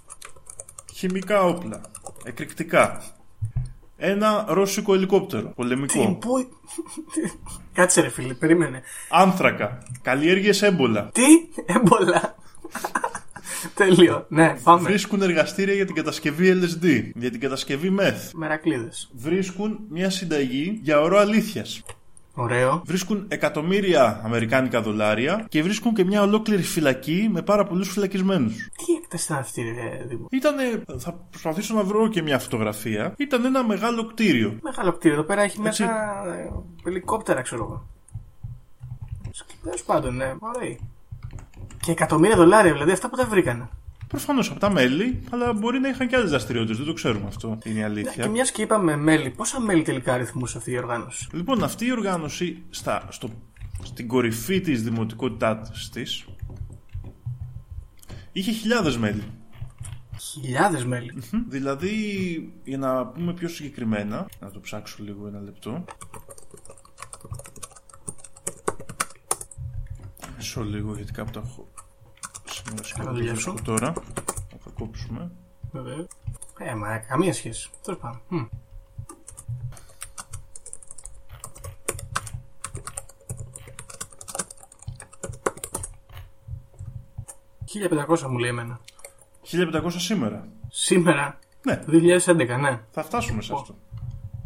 Speaker 2: Χημικά όπλα, εκρηκτικά, ένα ρώσικο ελικόπτερο,
Speaker 1: Τι,
Speaker 2: πολεμικό,
Speaker 1: πού. Κάτσε ρε φίλε, περίμενε.
Speaker 2: άνθρακα, καλλιέργειες έμπολα.
Speaker 1: Τι, έμπολα. Τέλειο. Ναι, πάμε.
Speaker 2: Βρίσκουν εργαστήρια για την κατασκευή LSD, για την κατασκευή meth.
Speaker 1: Μερακλείδες.
Speaker 2: Βρίσκουν μια συνταγή για ωρό αλήθειας.
Speaker 1: Ωραίο.
Speaker 2: Βρίσκουν εκατομμύρια αμερικάνικα δολάρια και βρίσκουν και μια ολόκληρη φυλακή με πάρα πολλούς φυλακισμένους.
Speaker 1: Τι έκταση ήταν αυτή, ρε Δήμο;
Speaker 2: Ήτανε, θα προσπαθήσω να βρω και μια φωτογραφία, ήταν ένα μεγάλο κτίριο.
Speaker 1: Μεγάλο κτίριο. Εδώ πέρα έχει
Speaker 2: Έτσι.
Speaker 1: μέσα ε, ελικόπτερα, ξέρω εγώ. Τέλος πάντων, ναι, ωραία. Και εκατομμύρια δολάρια, δηλαδή αυτά που τα βρήκανε.
Speaker 2: Προφανώς από τα μέλη, αλλά μπορεί να είχαν και άλλες δραστηριότητες. Δεν το ξέρουμε αυτό. Είναι η αλήθεια.
Speaker 1: Και μιας και είπαμε μέλη, πόσα μέλη τελικά αριθμούσε αυτή η οργάνωση;
Speaker 2: Λοιπόν, αυτή η οργάνωση στα, στο, στην κορυφή της δημοτικότητάς της είχε χιλιάδες μέλη.
Speaker 1: Χιλιάδες μέλη.
Speaker 2: Μμ, Δηλαδή, για να πούμε πιο συγκεκριμένα, να το ψάξω λίγο ένα λεπτό. Μισό λίγο γιατί κάπου τα έχω σημειώσει και
Speaker 1: Καλά
Speaker 2: εγώ το
Speaker 1: δουλειά
Speaker 2: βρίσκω
Speaker 1: σου.
Speaker 2: τώρα. Θα το κόψουμε.
Speaker 1: Βέβαια. Ε, μα καμία σχέση. Τέλος πάντων. Μμ. «1500 μου λέει εμένα.
Speaker 2: 1500 σήμερα.
Speaker 1: Σήμερα,
Speaker 2: Ναι,
Speaker 1: 2011, ναι.
Speaker 2: θα φτάσουμε σε αυτό.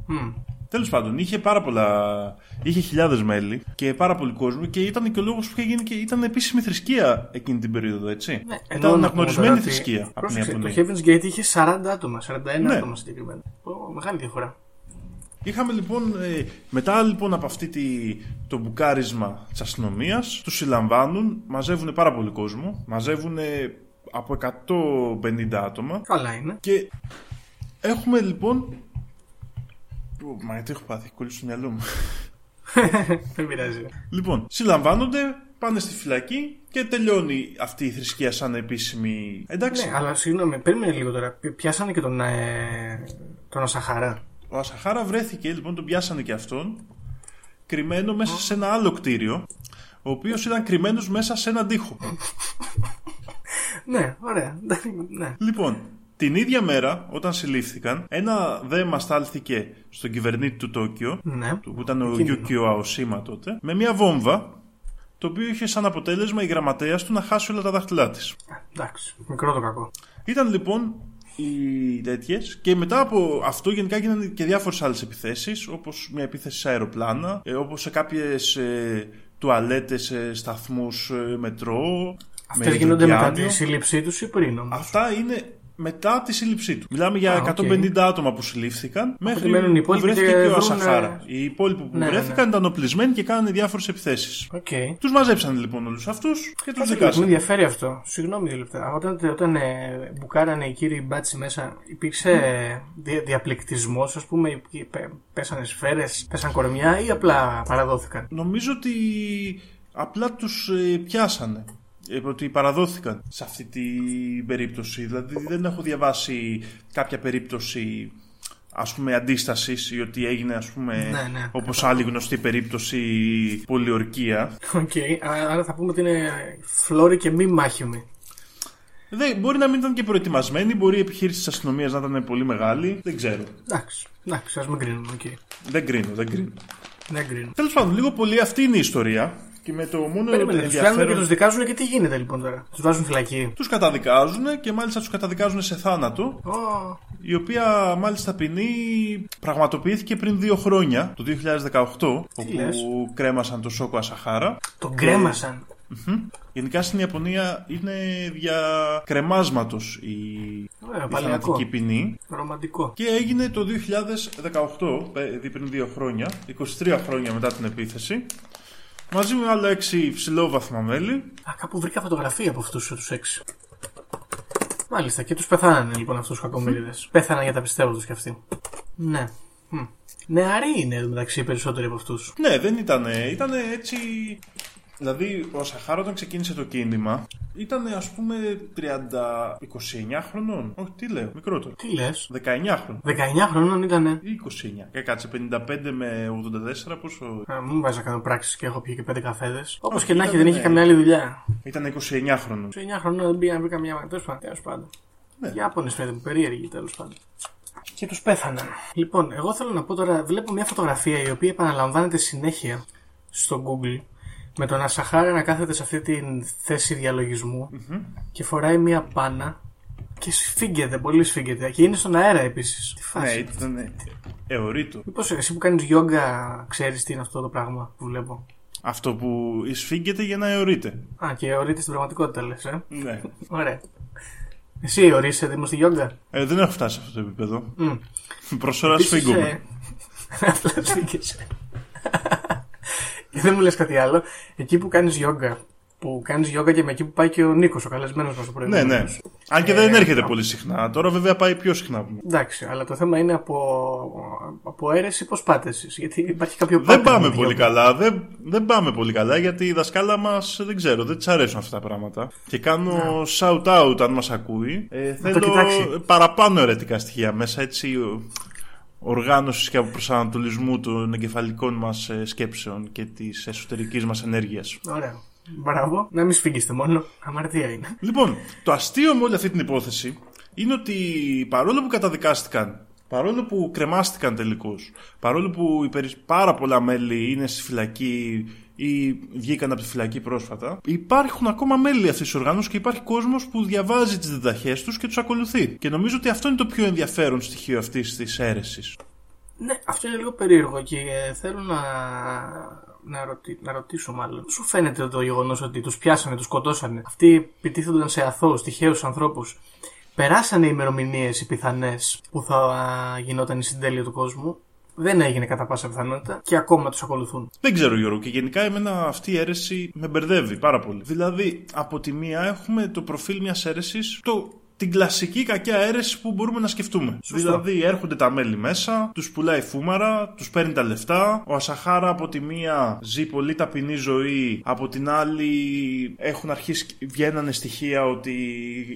Speaker 1: Μμ.
Speaker 2: Τέλος πάντων, είχε πάρα πολλά. είχε χιλιάδες μέλη και πάρα πολύ κόσμο και ήταν και ο λόγος που είχε γίνει και ήταν επίσημη θρησκεία εκείνη την περίοδο, έτσι.
Speaker 1: Ναι,
Speaker 2: ήταν
Speaker 1: ενώ να πούμε
Speaker 2: αναγνωρισμένη
Speaker 1: τώρα ότι-
Speaker 2: θρησκεία από την
Speaker 1: Πρόσεξε, το
Speaker 2: Ιαπωνία.
Speaker 1: Heaven's Gate είχε 40 άτομα, 41
Speaker 2: Ναι.
Speaker 1: άτομα συγκεκριμένα. Ω, μεγάλη διαφορά.
Speaker 2: Είχαμε λοιπόν, ε, μετά λοιπόν από αυτή τη, το μπουκάρισμα της αστυνομίας, τους συλλαμβάνουν, μαζεύουν πάρα πολύ κόσμο, μαζεύουν από 150 άτομα
Speaker 1: Καλά είναι.
Speaker 2: και έχουμε λοιπόν. Ω, Μα γιατί έχω πάθει, έχει κολλήσει στο μυαλό μου.
Speaker 1: Δεν πειράζει.
Speaker 2: Λοιπόν, συλλαμβάνονται, πάνε στη φυλακή και τελειώνει αυτή η θρησκεία σαν επίσημη. Εντάξει,
Speaker 1: Ναι, αλλά συγγνώμη, περίμενε λίγο τώρα. Πι- Πιάσανε και τον, ε, τον Ασαχαρά.
Speaker 2: ο Ασαχάρα βρέθηκε, λοιπόν, τον πιάσανε και αυτόν, κρυμμένο μέσα σε ένα άλλο κτίριο, ο οποίος ήταν κρυμμένος μέσα σε έναν τοίχο.
Speaker 1: Ναι, ωραία. ναι.
Speaker 2: λοιπόν, την ίδια μέρα, όταν συλλήφθηκαν, ένα δέμα στάλθηκε στον κυβερνήτη του Τόκιο,
Speaker 1: Ναι.
Speaker 2: που ήταν ο
Speaker 1: Κίνδυνο.
Speaker 2: Γιούκιο Αοσίμα τότε, με μια βόμβα, το οποίο είχε σαν αποτέλεσμα η γραμματέας του να χάσει όλα τα δάχτυλά της.
Speaker 1: Α, Εντάξει, μικρό το κακό.
Speaker 2: Ήταν λοιπόν οι τέτοιες και μετά από αυτό γενικά γίνανε και διάφορες άλλες επιθέσεις, όπως μια επίθεση σε αεροπλάνα, ε, όπως σε κάποιες ε, τουαλέτες σε σταθμούς ε, μετρό.
Speaker 1: Αυτές
Speaker 2: με
Speaker 1: γίνονται μετά
Speaker 2: υδρογιάνιο.
Speaker 1: τη σύλληψή τους ή πριν όμως;
Speaker 2: Αυτά είναι μετά τη σύλληψή του. Μιλάμε για
Speaker 1: Α, οκ.
Speaker 2: 150 άτομα που συλλήφθηκαν μέχρι
Speaker 1: μένουν οι
Speaker 2: που
Speaker 1: υπόλοιποι
Speaker 2: βρέθηκε
Speaker 1: και
Speaker 2: και ο
Speaker 1: βρουν,
Speaker 2: Ασαχάρα.
Speaker 1: ε,
Speaker 2: Οι υπόλοιποι που
Speaker 1: Ναι, ναι,
Speaker 2: βρέθηκαν ήταν οπλισμένοι και κάνανε διάφορες επιθέσεις.
Speaker 1: Οκ.
Speaker 2: Τους μαζέψανε λοιπόν όλους αυτούς και τους
Speaker 1: Κάτσε λίγο, Με
Speaker 2: δικάσανε.
Speaker 1: ενδιαφέρει αυτό. Συγγνώμη δύο λεπτά. Όταν, όταν ε, μπουκάρανε οι κύριοι μπάτσι μέσα, υπήρξε ε, δια, διαπληκτισμός, ας πούμε, ή πέ- πέσανε σφαίρες, πέσαν κορμιά ή απλά παραδόθηκαν;
Speaker 2: Νομίζω ότι απλά τους ε, πιάσανε. Ε, ότι παραδόθηκαν σε αυτή την περίπτωση. Δηλαδή δεν έχω διαβάσει κάποια περίπτωση ας πούμε αντίστασης ή ότι έγινε ας πούμε
Speaker 1: Ναι, ναι.
Speaker 2: όπως άλλη γνωστή περίπτωση πολιορκία.
Speaker 1: Οκ. Α- Άρα θα πούμε ότι είναι φλώρη και μη μάχιμη.
Speaker 2: Δεν, μπορεί να μην ήταν και προετοιμασμένη, μπορεί η επιχείρηση της αστυνομίας να ήταν πολύ μεγάλη, δεν ξέρω.
Speaker 1: Εντάξει. Εντάξει, ας μην κρίνουμε. οκ.
Speaker 2: Δεν κρίνω, δεν κρίνω.
Speaker 1: Δεν κρίνουμε.
Speaker 2: Τέλος πάντων, λίγο πολύ αυτή είναι η ιστορία και με το μόνο
Speaker 1: Περίμενε, τους πιάνουν και
Speaker 2: ενδιαφέρον...
Speaker 1: τους δικάζουν και τι γίνεται λοιπόν τώρα; Τους βάζουν φυλακή.
Speaker 2: Τους καταδικάζουν και μάλιστα τους καταδικάζουν σε θάνατο
Speaker 1: Ω,
Speaker 2: η οποία μάλιστα ποινή πραγματοποιήθηκε πριν δύο χρόνια, το 2018, όπου
Speaker 1: λες;
Speaker 2: κρέμασαν το Σόκο Ασαχάρα.
Speaker 1: τον κρέμασαν.
Speaker 2: Γενικά στην Ιαπωνία είναι δια κρεμάσματος η,
Speaker 1: Ωραία,
Speaker 2: η
Speaker 1: παλαιακό.
Speaker 2: θανατική ποινή
Speaker 1: Ρομαντικό.
Speaker 2: και έγινε το 2018, δηλαδή πριν δύο χρόνια, 23 χρόνια μετά την επίθεση, μαζί με άλλα έξι ψηλόβαθμα μέλη.
Speaker 1: Α, κάπου βρήκα φωτογραφία από αυτούς τους έξι. Μάλιστα, και τους πεθάνανε λοιπόν αυτούς τους κακομίριδες. Πέθαναν για τα πιστεύω τους κι αυτοί. Ναι. Μμ. Νεαροί είναι εδώ μεταξύ οι περισσότεροι από αυτούς.
Speaker 2: Ναι, δεν ήταν. Ήταν έτσι. Δηλαδή, ο Σαχάρα όταν ξεκίνησε το κίνημα ήταν ας πούμε 30, 29 χρονών. Όχι, τι λέω, μικρότερο.
Speaker 1: Τι λες,
Speaker 2: 19 χρονών.
Speaker 1: 19 χρονών ήτανε.
Speaker 2: Ή 29. Και κάτσε 55 με 84, πόσο;
Speaker 1: Α, Μην μου βάζει να κάνω πράξεις και έχω πιει και πέντε καφέδες. Όπως
Speaker 2: Όχι,
Speaker 1: και να έχει,
Speaker 2: ήταν,
Speaker 1: δεν είχε
Speaker 2: ναι.
Speaker 1: καμιά άλλη δουλειά.
Speaker 2: Ήταν 29 χρονών.
Speaker 1: 29 χρονών δεν πήγα να βρει καμιά. Τέλος πάντων. Τέλος πάντων.
Speaker 2: Ναι.
Speaker 1: Ιάπωνες φαίνεται μου, περίεργοι τέλος πάντων. Και τους πέθαναν. Λοιπόν, εγώ θέλω να πω τώρα, βλέπω μια φωτογραφία η οποία επαναλαμβάνεται συνέχεια στο Google με τον Ασαχάρα να κάθεται σε αυτή τη θέση διαλογισμού και φοράει μια πάνα και σφίγγεται, πολύ σφίγγεται. Και είναι στον αέρα επίσης. Τι
Speaker 2: Ναι,
Speaker 1: φάση.
Speaker 2: ήταν εωρίτο.
Speaker 1: Μήπως εσύ που κάνεις γιόγκα ξέρεις τι είναι αυτό το πράγμα που βλέπω;
Speaker 2: Αυτό που εισφίγγεται για να αιωρείται.
Speaker 1: Α, και ορείται στην πραγματικότητα λες, ε;
Speaker 2: Ναι.
Speaker 1: Ωραία. Εσύ ορίσαι δήμο στη γιόγκα;
Speaker 2: Ε, δεν έχω φτάσει σε αυτό το επίπεδο.
Speaker 1: Μμ.
Speaker 2: Προς ώρα
Speaker 1: Επίσης,
Speaker 2: σφίγγομαι.
Speaker 1: ε, Απλά σφίγγεσαι. Και δεν μου λες κάτι άλλο. Εκεί που κάνεις γιόγκα, που κάνεις γιόγκα και με εκεί που πάει και ο Νίκος, ο καλεσμένος μας ο
Speaker 2: Ναι,
Speaker 1: προηγούμενος.
Speaker 2: ναι. Αν και
Speaker 1: Ε,
Speaker 2: δεν έρχεται πολύ συχνά. Τώρα βέβαια πάει πιο συχνά.
Speaker 1: Εντάξει, αλλά το θέμα είναι από, από αίρεση πώς πάτε εσείς, γιατί υπάρχει κάποιο
Speaker 2: Δεν
Speaker 1: pattern
Speaker 2: πάμε
Speaker 1: με
Speaker 2: πολύ
Speaker 1: γιόγκα.
Speaker 2: καλά. Δεν, δεν πάμε πολύ καλά γιατί η δασκάλα μας δεν ξέρω, δεν της αρέσουν αυτά τα πράγματα. Και κάνω shout out αν μας ακούει. Ε, θέλω
Speaker 1: κοιτάξει.
Speaker 2: παραπάνω ερετικά στοιχεία μέσα έτσι οργάνωσης και προσανατολισμού των εγκεφαλικών μας σκέψεων και της εσωτερικής μας ενέργειας.
Speaker 1: Ωραία. Μπράβο. Να μην σφίγγεστε μόνο. Αμαρτία είναι.
Speaker 2: Λοιπόν, το αστείο με όλη αυτή την υπόθεση είναι ότι παρόλο που καταδικάστηκαν, παρόλο που κρεμάστηκαν τελικώς, παρόλο που οι περι- πάρα πολλά μέλη είναι στη φυλακή ή βγήκαν από τη φυλακή πρόσφατα, υπάρχουν ακόμα μέλη αυτής της οργάνωσης και υπάρχει κόσμος που διαβάζει τις διδαχές τους και τους ακολουθεί. Και νομίζω ότι αυτό είναι το πιο ενδιαφέρον στοιχείο αυτής της αίρεσης.
Speaker 1: Ναι, αυτό είναι λίγο περίεργο και ε, θέλω να, να, ρωτη- να ρωτήσω μάλλον. Σου φαίνεται το γεγονός ότι τους πιάσανε, τους σκοτώσανε; Αυτοί επιτίθενταν σε αθώους, τυχαίους ανθρώπους. Περάσανε οι ημερομηνίες οι πιθανές που θα α, γινόταν η συντέλεια του κόσμου; Δεν έγινε κατά πάσα πιθανότητα και ακόμα τους ακολουθούν.
Speaker 2: Δεν ξέρω Γιώργο και γενικά εμένα αυτή η αίρεση με μπερδεύει πάρα πολύ. Δηλαδή από τη μία έχουμε το προφίλ μιας αίρεσης, το την κλασική κακιά αίρεση που μπορούμε να σκεφτούμε. Δηλαδή έρχονται τα μέλη μέσα, τους πουλάει φούμαρα, τους παίρνει τα λεφτά. Ο Ασαχάρα από τη μία ζει πολύ ταπεινή ζωή, από την άλλη έχουν αρχίσει, βγαίνανε στοιχεία ότι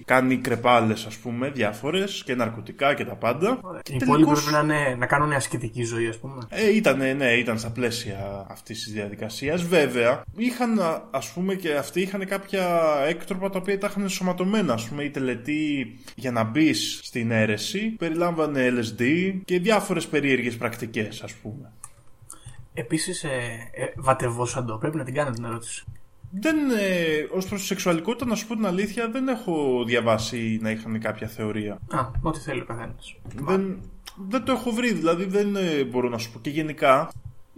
Speaker 2: κάνει κρεπάλες ας πούμε, διάφορες και ναρκωτικά και τα πάντα. Και
Speaker 1: Οι
Speaker 2: τελικώς-
Speaker 1: υπόλοιποι πρέπει να, είναι, να κάνουν ασκητική ζωή, ας πούμε.
Speaker 2: ε, ήταν, ναι, ήταν στα πλαίσια αυτής της διαδικασίας. Βέβαια, είχαν, α ας πούμε, και αυτοί είχαν κάποια έκτροπα τα οποία τα είχαν ενσωματωμένα. Α πούμε, η τελετή για να μπεις στην αίρεση περιλάμβανε LSD και διάφορες περίεργες πρακτικές, ας πούμε.
Speaker 1: Επίσης, ε, ε, βατευόσαντο. Πρέπει να την κάνω την ερώτηση.
Speaker 2: Δεν, ε, ως προς τη σεξουαλικότητα, να σου πω την αλήθεια, δεν έχω διαβάσει να είχαν κάποια θεωρία.
Speaker 1: Α, ό,τι θέλει ο καθένας.
Speaker 2: Δεν, δεν το έχω βρει, δηλαδή δεν ε, μπορώ να σου πω. Και γενικά,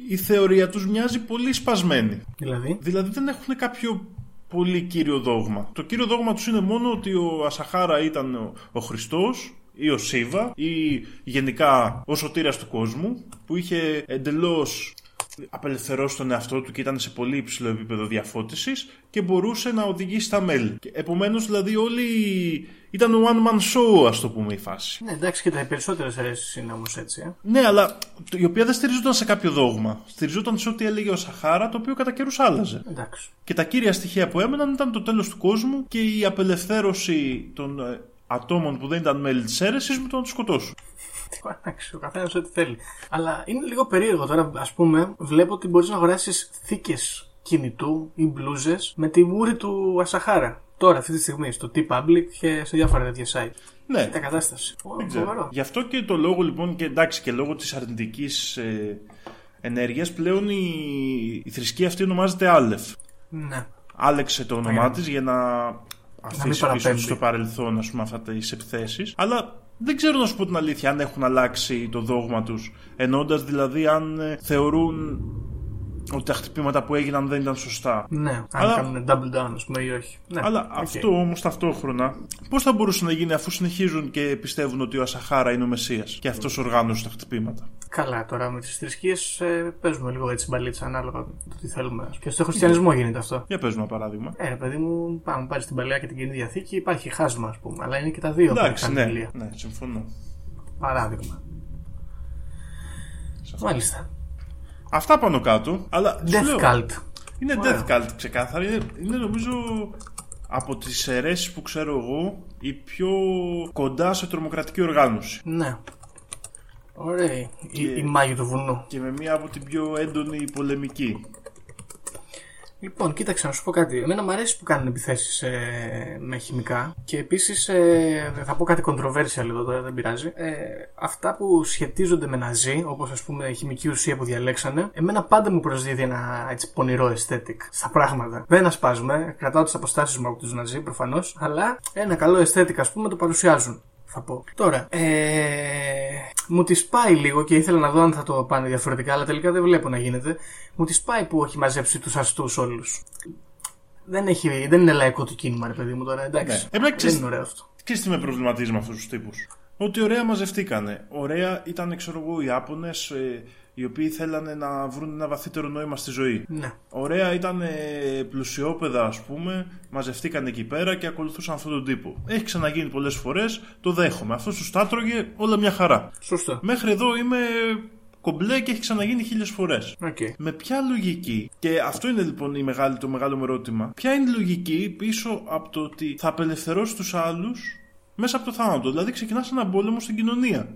Speaker 2: η θεωρία τους μοιάζει πολύ σπασμένη.
Speaker 1: Δηλαδή,
Speaker 2: Δηλαδή δεν έχουν κάποιο πολύ κύριο δόγμα. Το κύριο δόγμα τους είναι μόνο ότι ο Ασαχάρα ήταν ο, ο Χριστός ή ο Σίβα ή γενικά ο σωτήρας του κόσμου που είχε εντελώς απελευθερώσει τον εαυτό του και ήταν σε πολύ υψηλό επίπεδο διαφώτισης και μπορούσε να οδηγήσει τα μέλη. Και επομένως δηλαδή όλοι ήταν one man show ας το πούμε η φάση.
Speaker 1: ναι, εντάξει και τα περισσότερες αιρέσει είναι όμως έτσι. Ε.
Speaker 2: Ναι, αλλά η οποία δεν στηριζόταν σε κάποιο δόγμα. Στηριζόταν σε ό,τι έλεγε ο Σαχάρα, το οποίο κατά καιρούς άλλαζε.
Speaker 1: Εντάξει.
Speaker 2: Και τα κύρια στοιχεία που έμεναν ήταν το τέλος του κόσμου και η απελευθέρωση των ε, ατόμων που δεν ήταν μέλη της αίρεσης με το να τους σκοτώσουν.
Speaker 1: Εντάξει, ο καθένας ό,τι θέλει. Αλλά είναι λίγο περίεργο τώρα, ας πούμε, βλέπω ότι μπορείς να αγοράσεις θήκες κινητού ή μπλούζες με τη μούρη του Ασαχάρα. Τώρα, αυτή τη στιγμή, στο T-Public και σε διάφορα τέτοια site.
Speaker 2: Ναι,
Speaker 1: Τα κατάσταση. Ω,
Speaker 2: δεν ξέρω.
Speaker 1: φοβερό.
Speaker 2: Γι' αυτό και το λόγο λοιπόν και εντάξει και λόγω της αρνητικής ε, ενέργειας πλέον η, η θρησκεία αυτή ονομάζεται Άλεφ.
Speaker 1: Ναι.
Speaker 2: Άλεξε το όνομά της για να αφήσει πίσω
Speaker 1: παραπέμπει.
Speaker 2: της στο παρελθόν ας πούμε αυτά τις επιθέσεις. Αλλά δεν ξέρω να σου πω την αλήθεια αν έχουν αλλάξει το δόγμα τους εννοώντας δηλαδή αν ε, θεωρούν ότι τα χτυπήματα που έγιναν δεν ήταν σωστά.
Speaker 1: Ναι, αν
Speaker 2: Αλλά-
Speaker 1: κάνουν double down, ας πούμε, ή όχι. Ναι.
Speaker 2: Αλλά
Speaker 1: οκ.
Speaker 2: αυτό όμως ταυτόχρονα πώς θα μπορούσε να γίνει αφού συνεχίζουν και πιστεύουν ότι ο Ασαχάρα είναι ο Μεσσίας και αυτός οργάνωσε τα χτυπήματα;
Speaker 1: Καλά, τώρα με τις θρησκείες ε, παίζουμε λίγο έτσι μπαλίτσα ανάλογα το τι θέλουμε. Και στο χριστιανισμό γίνεται αυτό.
Speaker 2: Για πες μου ένα παράδειγμα.
Speaker 1: Ε, ρε παιδί μου, πάμε πάρεις την παλαιά και την κοινή διαθήκη, υπάρχει χάσμα, ας πούμε. Αλλά είναι και τα δύο
Speaker 2: Εντάξει,
Speaker 1: που
Speaker 2: ναι,
Speaker 1: ναι.
Speaker 2: ναι, συμφωνώ.
Speaker 1: Παράδειγμα.
Speaker 2: Σε αυτό.
Speaker 1: Μάλιστα.
Speaker 2: Αυτά πάνω κάτω. Αλλά σου λέω,
Speaker 1: Death Cult.
Speaker 2: Είναι
Speaker 1: Ωραία.
Speaker 2: Death Cult ξεκάθαρα. Είναι, είναι νομίζω από τις αιρέσεις που ξέρω εγώ η πιο κοντά σε τρομοκρατική οργάνωση.
Speaker 1: Ναι. Ωραία. Η, η μάγη του βουνού.
Speaker 2: Και με μία από την πιο έντονη πολεμική.
Speaker 1: Λοιπόν, κοίταξε να σου πω κάτι. Εμένα μου αρέσει που κάνουν επιθέσεις με χημικά. Και επίσης ε, θα πω κάτι controversial εδώ τώρα, δεν πειράζει. Ε, αυτά που σχετίζονται με ναζί, όπως ας πούμε η χημική ουσία που διαλέξανε, εμένα πάντα μου προσδίδει ένα έτσι πονηρό aesthetic στα πράγματα. Δεν ασπάζουμε, κρατάω τις αποστάσεις μου από τους ναζί προφανώς, αλλά ένα καλό aesthetic ας πούμε το παρουσιάζουν. Θα πω. Τώρα, ε, μου τη πάει λίγο και ήθελα να δω αν θα το πάνε διαφορετικά, αλλά τελικά δεν βλέπω να γίνεται. Μου τη πάει που έχει μαζέψει τους αστούς όλους. Δεν, έχει, δεν είναι λαϊκό το κίνημα, ρε παιδί μου τώρα, εντάξει.
Speaker 2: Ναι. Εμένα,
Speaker 1: δεν
Speaker 2: ξέρεις-
Speaker 1: είναι ωραίο αυτό.
Speaker 2: Ξέρεις τι με προβληματίζει με αυτούς τους τύπους. Ότι ωραία μαζευτήκανε. Ωραία ήταν, ξέρω εγώ, οι Ιάπωνες οι οποίοι θέλανε να βρουν ένα βαθύτερο νόημα στη ζωή.
Speaker 1: Ναι.
Speaker 2: Ωραία ήταν ε, πλουσιόπεδα, ας πούμε, μαζευτήκαν εκεί πέρα και ακολουθούσαν αυτόν τον τύπο. Έχει ξαναγίνει πολλές φορές, το δέχομαι. Αυτός τους τάτρωγε όλα μια χαρά.
Speaker 1: Σωστό.
Speaker 2: Μέχρι εδώ είμαι κομπλέ και έχει ξαναγίνει χίλιες φορές.
Speaker 1: Οκ.
Speaker 2: Με ποια λογική, και αυτό είναι λοιπόν η μεγάλη, το μεγάλο μου ερώτημα, ποια είναι η λογική πίσω από το ότι θα απελευθερώσει τους άλλους μέσα από το θάνατο; Δηλαδή ξεκινάς έναν πόλεμο στην κοινωνία.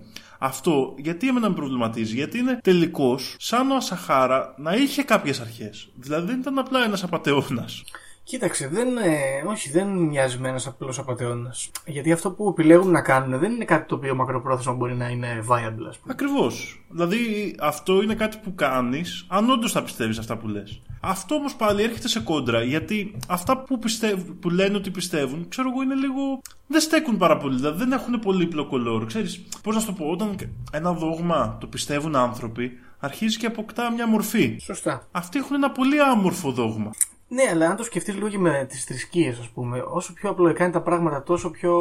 Speaker 2: Αυτό γιατί εμένα με προβληματίζει, γιατί είναι τελικά σαν ο Ασαχάρα να είχε κάποιες αρχές. Δηλαδή δεν ήταν απλά ένας απαταιώνας.
Speaker 1: Κοίταξε, δεν, ε, όχι, δεν μοιάζει με ένας απλός απαταιώνας. Γιατί αυτό που επιλέγουν να κάνουν δεν είναι κάτι το οποίο μακροπρόθεσμα μπορεί να είναι viable, ας πούμε.
Speaker 2: Ακριβώς. Δηλαδή αυτό είναι κάτι που κάνεις αν όντως θα πιστεύεις αυτά που λες. Αυτό όμως πάλι έρχεται σε κόντρα γιατί αυτά που, πιστεύ, που λένε ότι πιστεύουν, ξέρω εγώ, είναι λίγο. δεν στέκουν πάρα πολύ. Δηλαδή δεν έχουν πολύ πλοκολόρο. Ξέρεις, πώς να σου το πω, όταν ένα δόγμα το πιστεύουν άνθρωποι, αρχίζει και αποκτά μια μορφή.
Speaker 1: Σωστά.
Speaker 2: Αυτοί έχουν ένα πολύ άμορφο δόγμα.
Speaker 1: Ναι, αλλά αν το σκεφτείς λίγο και με τις θρησκείες, ας πούμε, όσο πιο απλοϊκά είναι τα πράγματα, τόσο πιο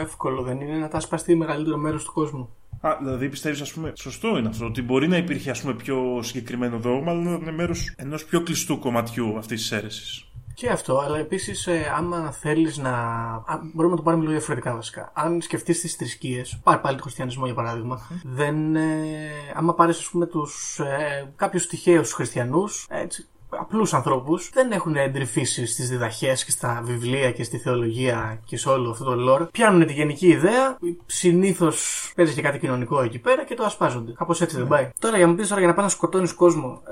Speaker 1: εύκολο δεν είναι να τα σπαστεί μεγαλύτερο μέρος του κόσμου.
Speaker 2: Α, δηλαδή πιστεύεις, ας πούμε, σωστό είναι αυτό, ότι μπορεί να υπήρχε ας πούμε, πιο συγκεκριμένο δόγμα, αλλά να είναι μέρος ενός πιο κλειστού κομματιού αυτής της αίρεσης.
Speaker 1: Και αυτό, αλλά επίσης, ε, άμα θέλεις να. Α, μπορούμε να το πάρουμε λίγο διαφορετικά βασικά. Αν σκεφτείς τις θρησκείες, πάρει πάλι το χριστιανισμό για παράδειγμα, δεν. Ε, άμα πάρεις, ας πούμε, τους. Ε, κάποιους τυχαίους χριστιανούς, έτσι, απλούς ανθρώπους, δεν έχουν εντρυφήσει στις διδαχές και στα βιβλία και στη θεολογία και σε όλο αυτό το lore. Πιάνουν τη γενική ιδέα, συνήθως παίζει και κάτι κοινωνικό εκεί πέρα και το ασπάζονται. Κάπως έτσι δεν πάει. Τώρα για να μου πεις τώρα για να πάει να σκοτώνεις κόσμο. ε,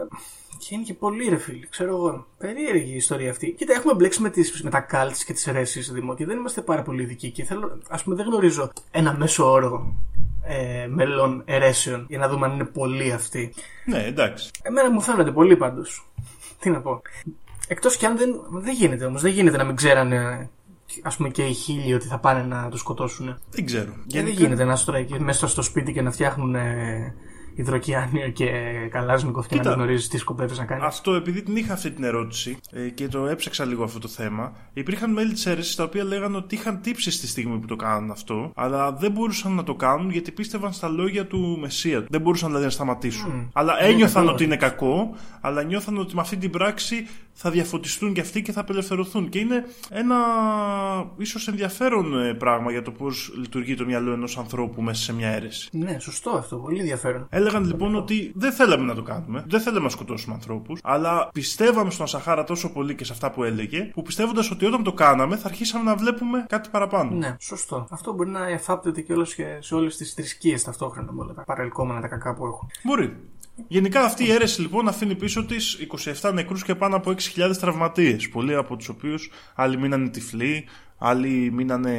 Speaker 1: Και είναι και πολύ ρε φίλοι, ξέρω εγώ. Περίεργη η ιστορία αυτή. Κοίτα, έχουμε μπλέξει με, τις, με τα cults και τις αιρέσεις Δημό και δεν είμαστε πάρα πολύ ειδικοί. Και θέλω, ας πούμε, δεν γνωρίζω ένα μέσο όρο ε, μελών αιρέσεων για να δούμε αν είναι πολλοί αυτοί.
Speaker 2: Ναι, εντάξει.
Speaker 1: Εμένα μου φαίνονται πολλοί πάντως. Τι να πω. Εκτός κι αν δεν. Δεν γίνεται όμως. Δεν γίνεται να μην ξέρανε ας πούμε και οι χίλιοι ότι θα πάνε να το σκοτώσουν.
Speaker 2: Δεν ξέρω.
Speaker 1: Και δεν γίνεται να στρώσει μέσα στο σπίτι και να φτιάχνουν ε, υδροκιάνιο και καλάζνικοφ και να
Speaker 2: Κοίτα.
Speaker 1: μην γνωρίζεις τι σκοπεύεις να κάνεις.
Speaker 2: Αυτό επειδή την είχα αυτή την ερώτηση ε, και το έψαξα λίγο αυτό το θέμα, υπήρχαν μέλη της αίρεσης τα οποία λέγανε ότι είχαν τύψεις στη στιγμή που το κάνουν αυτό, αλλά δεν μπορούσαν να το κάνουν γιατί πίστευαν στα λόγια του Μεσσία. Δεν μπορούσαν δηλαδή να σταματήσουν. Αλλά ένιωθαν
Speaker 1: είναι
Speaker 2: ότι είναι κακό, αλλά νιώθαν ότι με αυτή την πράξη θα διαφωτιστούν και αυτοί και θα απελευθερωθούν. Και είναι ένα ίσως ενδιαφέρον ε, πράγμα για το πώς λειτουργεί το μυαλό ενός ανθρώπου μέσα σε μια αίρεση.
Speaker 1: Ναι, σωστό αυτό. Πολύ ενδιαφέρον.
Speaker 2: Έλεγαν λοιπόν ότι δεν θέλαμε να το κάνουμε, δεν θέλαμε να σκοτώσουμε ανθρώπους, αλλά πιστεύαμε στον Ασαχάρα τόσο πολύ και σε αυτά που έλεγε, που πιστεύοντας ότι όταν το κάναμε θα αρχίσαμε να βλέπουμε κάτι παραπάνω.
Speaker 1: Ναι, σωστό. Αυτό μπορεί να εφάπτεται και όλες και σε όλες τις θρησκείες ταυτόχρονα με όλα τα παρελκόμενα τα κακά που έχουν.
Speaker 2: Μπορεί. Γενικά αυτή η αίρεση λοιπόν αφήνει πίσω της 27 νεκρούς και πάνω από 6.000 τραυματίες. Πολλοί από τους οποίους άλλοι μείνανε τυφλοί, άλλοι μείνανε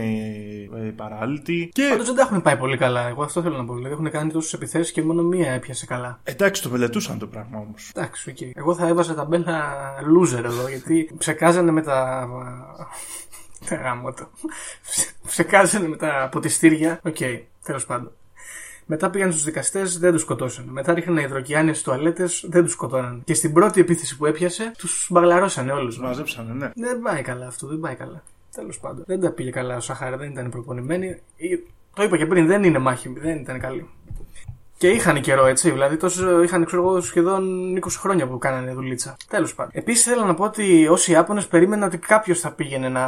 Speaker 2: ε, παράλυτοι. Και
Speaker 1: Πάντως δεν τα έχουν πάει πολύ καλά. Εγώ αυτό θέλω να πω. Δηλαδή έχουν κάνει τόσες επιθέσεις και μόνο μία έπιασε καλά.
Speaker 2: εντάξει, το μελετούσαν το πράγμα όμως.
Speaker 1: Εντάξει, οκ. Εγώ θα έβαζα ταμπέλα loser εδώ γιατί ψεκάζανε με τα. Τα γαμώτο. Ψεκάζανε με τα ποτιστήρια. Οκ, τέλος πάντων. Μετά πήγαν στους δικαστές, δεν τους σκοτώσαν. Μετά ρίχνανε υδροκιάνιε στις τουαλέτες, δεν τους σκοτώναν. Και στην πρώτη επίθεση που έπιασε, τους μπαγλαρώσανε όλους.
Speaker 2: Τους μαζέψανε, ναι.
Speaker 1: Δεν πάει καλά αυτό, δεν πάει καλά. Τέλος πάντων. Δεν τα πήγε καλά ο Σαχάρα, δεν ήταν προπονημένοι. Ή- Το είπα και πριν, δεν είναι μάχημοι, δεν ήταν καλοί. Και είχαν καιρό έτσι, δηλαδή τόσο είχαν ξέρω εγώ σχεδόν 20 χρόνια που κάνανε δουλίτσα. Τέλος πάντων. Επίσης θέλω να πω ότι όσοι Ιάπωνε περίμεναν ότι κάποιος θα πήγαινε να